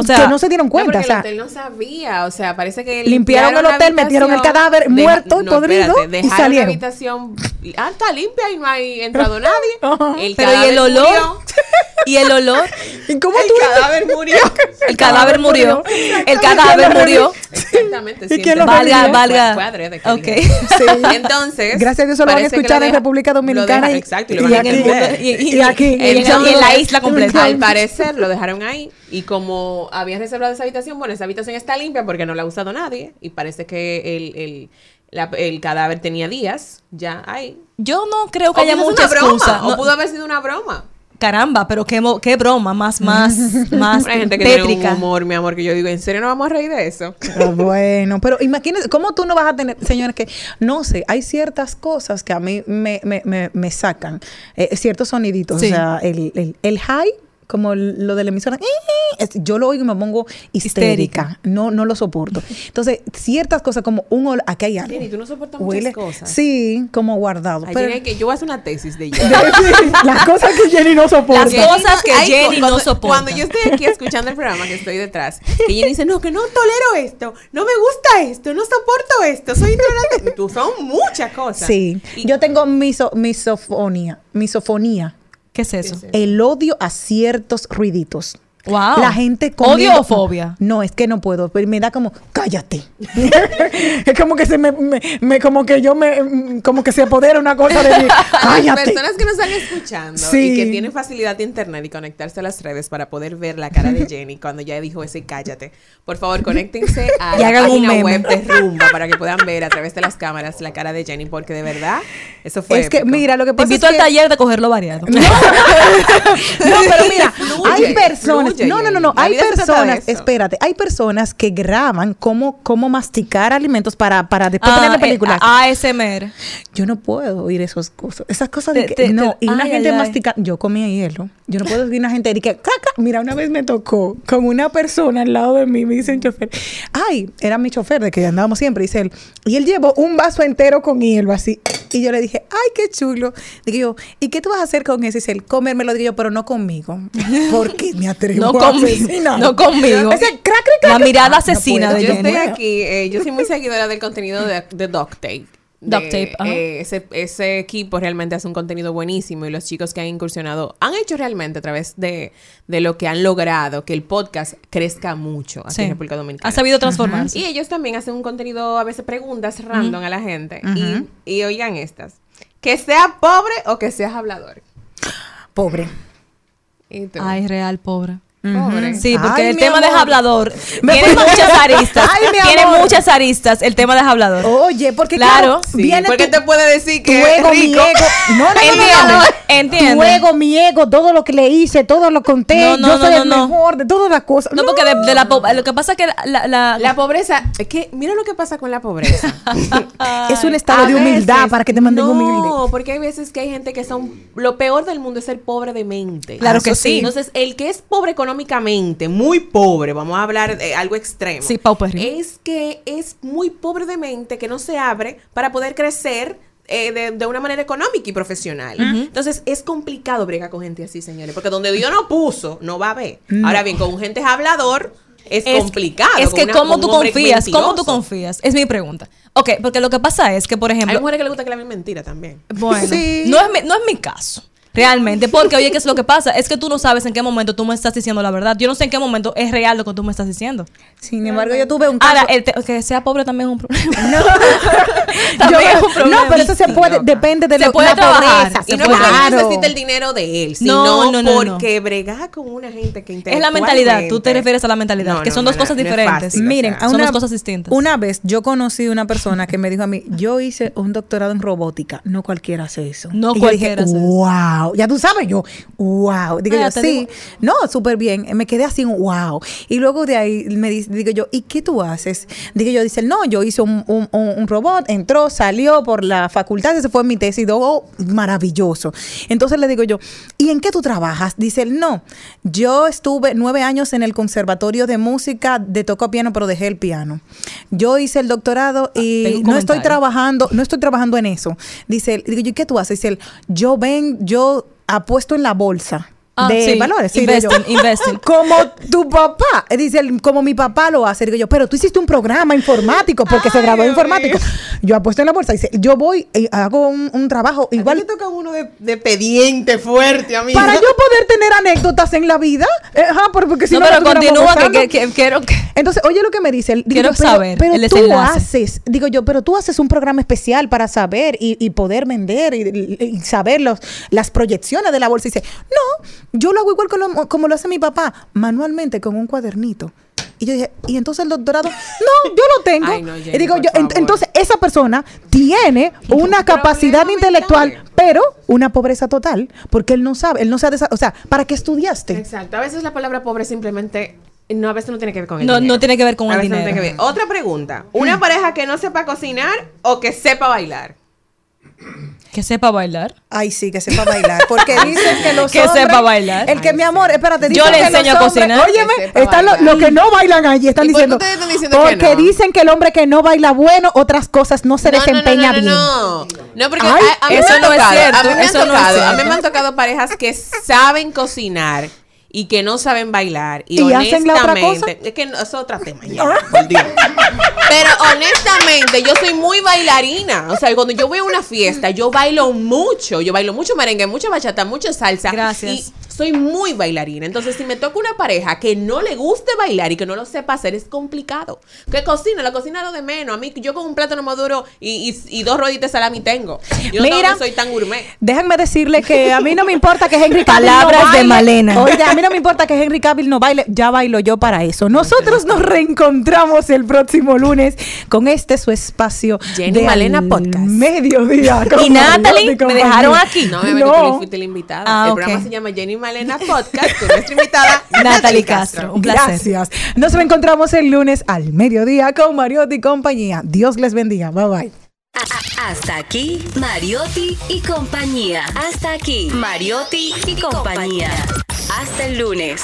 O sea, que no se dieron No, cuenta. porque o sea, el hotel no sabía, o sea, parece que Limpiaron el hotel, metieron el cadáver muerto y podrido y dejaron salieron. la habitación, ah, está limpia y no hay entrado nadie. El pero ¿y el olor? murió. ¿Y el olor? ¿Y cómo El tú cadáver murió. El cadáver murió. El cadáver murió. Exactamente. ¿Y sí. Valga, valga. Fue- fue adrede que Ok. dijeron. Sí. Entonces, Gracias a Dios se lo van a escuchar en República Dominicana y- exacto, y y aquí. Y, y- Y y- y y en la isla completa. Al parecer lo dejaron ahí y como habían reservado esa habitación, bueno, esa habitación está limpia porque no la ha usado nadie y parece que el, el, la- el cadáver tenía días ya ahí. Yo no creo que O haya mucha una broma, excusa. o No- pudo haber sido una broma. Caramba, pero qué, mo- qué broma más, más, más Hay gente que tiene tétrica. un humor, mi amor, que yo digo, ¿en serio no vamos a reír de eso? Ah, bueno, pero imagínense, ¿cómo tú no vas a tener, señores, que no sé, hay ciertas cosas que a mí me, me, me, me sacan, eh, ciertos soniditos, Sí. o sea, el, el, el high como lo de la emisora. "Eh, eh", es- Yo lo oigo y me pongo histérica. No, no lo soporto. Entonces, ciertas cosas como un olor, aquí hay algo. Jenny, tú no soportas Huele- muchas cosas. Sí, como guardado. Ay, pero- Jenny, que yo voy a hacer una tesis de ella. las cosas que Jenny no soporta. Las cosas que Jenny cuando- no soporta. Cuando yo estoy aquí escuchando el programa, que estoy detrás, que Jenny dice, no, que no tolero esto, no me gusta esto, no soporto esto, soy intolerante. Tú son muchas cosas. Sí, yo tengo miso, misofonía, misofonía. ¿Qué es eso? El odio a ciertos ruiditos. Wow. La gente ¿Odio conmigo- o fobia? No, es que no puedo, pero me da como, cállate. es como que se me, me- me- como que yo me, mm, como que se apodera una cosa de mí. Cállate. personas que nos están escuchando Sí. y que tienen facilidad de internet y conectarse a las redes para poder ver la cara de Jenny cuando ya dijo ese cállate, por favor, conéctense a Y la página web de Rumba para que puedan ver a través de las cámaras la cara de Jenny, porque de verdad, eso fue Es que, mira, lo que Te pasa es invito al que- taller de cogerlo variado. No, pero mira, Fluye, hay personas, fluye, no, no, no, no, hay de personas, espérate, hay personas que graban cómo, cómo masticar alimentos para, para después Ah, ponerle eh, películas. ASMR. Yo no puedo oír esas cosas. Esas cosas de Te- que, te- no. te- y una ay, gente masticando. Yo comía hielo. Yo no puedo oír una gente y que, crac. Mira, una vez me tocó con una persona al lado de mí. Me dice un chofer. Ay, era mi chofer de que andábamos siempre. Dice él. Y él llevó un vaso entero con hielo así. Y yo le dije, ay, qué chulo. Digo yo, ¿y qué tú vas a hacer con eso? Dice él, comérmelo. Digo yo, pero no conmigo. Porque me atrevo No conmigo. No conmigo. Ese crac, crac, crac, La mirada No asesina puedo. de Yo Jenny. estoy aquí, eh, yo soy muy seguidora del contenido de, de Duct Tape. De, Duct Tape, ajá. eh, ese, ese equipo realmente hace un contenido buenísimo y los chicos que han incursionado han hecho realmente a través de, de lo que han logrado que el podcast crezca mucho aquí Sí. en República Dominicana. Ha sabido transformarse. Y ellos también hacen un contenido, a veces preguntas random a la gente. Y, y oigan estas. Que seas pobre o que seas hablador. Pobre. Y tú, Ay, real, pobre. Pobre. Sí, porque Ay, el tema de amor. hablador Me tiene muchas aristas. Ay, tiene amor. muchas aristas el tema de hablador. Oye, porque Claro. claro, Sí, viene porque tu- te puede decir tu que ego, mi rico. ego. No, no, no, no, no. Tu ego, mi ego, todo lo que le hice, todo lo conté. No, no, yo no, soy no, el no. mejor de todas las cosas. No, porque de, de la lo que pasa es que la, la- La pobreza, es que mira lo que pasa con la pobreza. es un estado A de humildad veces- para que te manden no, humilde. porque hay veces que hay gente que son lo peor del mundo es ser pobre de mente. Claro Eso que sí. Entonces, el que es pobre económicamente, muy pobre, vamos a hablar de algo extremo. Sí. Es que es muy pobre de mente, que no se abre para poder crecer eh, de, de una manera económica y profesional. Entonces, es complicado bregar con gente así, señores, porque donde Dios no puso, no va a ver. Ahora bien, con gente hablador es, Es- complicado. Es que una- cómo tú confías, cómo tú mentiroso. confías, es mi pregunta. Ok, porque lo que pasa es que, por Hay ejemplo, mujeres que les gusta que le hablen mentira también. bueno, Sí. no, es mi, no es mi caso. Realmente, porque oye, ¿qué es lo que pasa? Es que tú no sabes en qué momento tú me estás diciendo la verdad. Yo no sé en qué momento es real lo que tú me estás diciendo. Sin embargo, yo tuve un caso. Ahora, el te- que sea pobre también es un problema. no, También Yo- es un problema. no, pero eso se puede, depende de Se lo- puede la trabajar. pobreza. Y se no puede- porque necesite el dinero de él, No, sino no, no, no. porque bregar con una gente que Es la mentalidad, tú te refieres a la mentalidad, No, que son no, dos no, cosas diferentes. fácil, o Miren, sea. a Son dos cosas distintas. Una vez yo conocí una persona que me dijo a mí, yo hice un doctorado en robótica, no cualquiera hace eso. No Y yo cualquiera hace dije, eso. Wow, ya tú sabes yo, wow. Digo Ah, yo, sí, digo- no, súper bien. Me quedé así, wow. Y luego de ahí me dice, digo yo, ¿y qué tú haces? Digo yo, dice, no, yo hice un, un- un- un robot, entró, salió por la facultad, ese fue mi tesis, digo, oh, maravilloso. Entonces le digo yo, ¿y en qué tú trabajas? Dice él, no, yo estuve nueve años en el conservatorio de música, de toco piano, pero dejé el piano. Yo hice el doctorado tengo y no estoy trabajando, no estoy trabajando en eso. Dice él, digo yo, ¿y qué tú haces? Dice él, yo ven, yo apuesto en la bolsa. Ah, de sí, valores, sí, investing. Como tu papá, dice él, como mi papá lo hace. Digo yo, pero tú hiciste un programa informático porque se graduó de informático. Yo apuesto en la bolsa. Dice, yo voy y hago un, un trabajo igual. toca uno de, de pediente fuerte, amigo. Para yo poder tener anécdotas en la vida. Eh, Ajá, por- porque si no, no, pero continúa, que, gozando. que- que- quiero que... Entonces, oye lo que me dice él. Digo Quiero yo, pero, saber pero el tú haces, digo yo, pero tú haces un programa especial para saber y, y poder vender y, y- y saber los, las proyecciones de la bolsa. Y dice, no, yo lo hago igual como lo, como lo hace mi papá, manualmente con un cuadernito. Y yo dije, ¿y entonces el doctorado? No, yo lo tengo. Ay, no, Jenny, y digo yo, ent- entonces esa persona tiene una capacidad intelectual, mental. pero una pobreza total, porque él no sabe, él no sabe, o sea, ¿para qué estudiaste? Exacto. A veces la palabra pobre simplemente no, a veces no tiene que ver con el No, dinero. no tiene que ver con A el no dinero. tiene que ver. Otra pregunta. ¿Una pareja que no sepa cocinar o que sepa bailar? Que sepa bailar. Ay, sí, que sepa bailar. Porque dicen que los Que hombres... sepa bailar. El que, mi amor, espérate, Yo dicen le que los enseño a hombres- cocinar. Óyeme, Que están los que no bailan allí, están ¿Y por qué diciendo... ustedes están diciendo que porque no? dicen que el hombre que no baila bueno, otras cosas no se No, desempeña no, no, bien. No, no, porque Ay, a, a mí eso me han es cierto, a mí me han eso no es tocado, a mí me han tocado parejas que saben cocinar y que no saben bailar y, ¿Y hacen la otra honestamente, es que no, es otro tema ya, por Dios. Pero honestamente, yo soy muy bailarina. O sea, cuando yo voy a una fiesta, yo bailo mucho. Yo bailo mucho merengue, mucha bachata, mucha salsa. Gracias. Y soy muy bailarina. Entonces, si me toca una pareja que no le guste bailar y que no lo sepa hacer, es complicado. Que cocina, la cocina es lo de menos. A mí, yo con un plátano maduro y, y, y dos roditas de salami tengo. Yo no, Mira, no soy tan gourmet. Déjenme decirle que a mí no me importa que Henry Palabras no de. Malena. Oye, a mí no me importa que Henry Cavill no baile, ya bailo yo para eso. Nosotros nos reencontramos el próximo lunes con este su espacio Jenny de Malena al Podcast. Mediodía. con Y Natalie, me compañía. dejaron aquí. No, obviamente No. fuiste la invitada. Ah, el programa se llama Jenny Malena Podcast con nuestra invitada Natalie Castro. Un placer. Gracias. Nos encontramos el lunes al mediodía con Mariotti y compañía. Dios les bendiga. Bye bye. Hasta aquí, Mariotti y compañía. Hasta aquí, Mariotti y compañía. Hasta el lunes.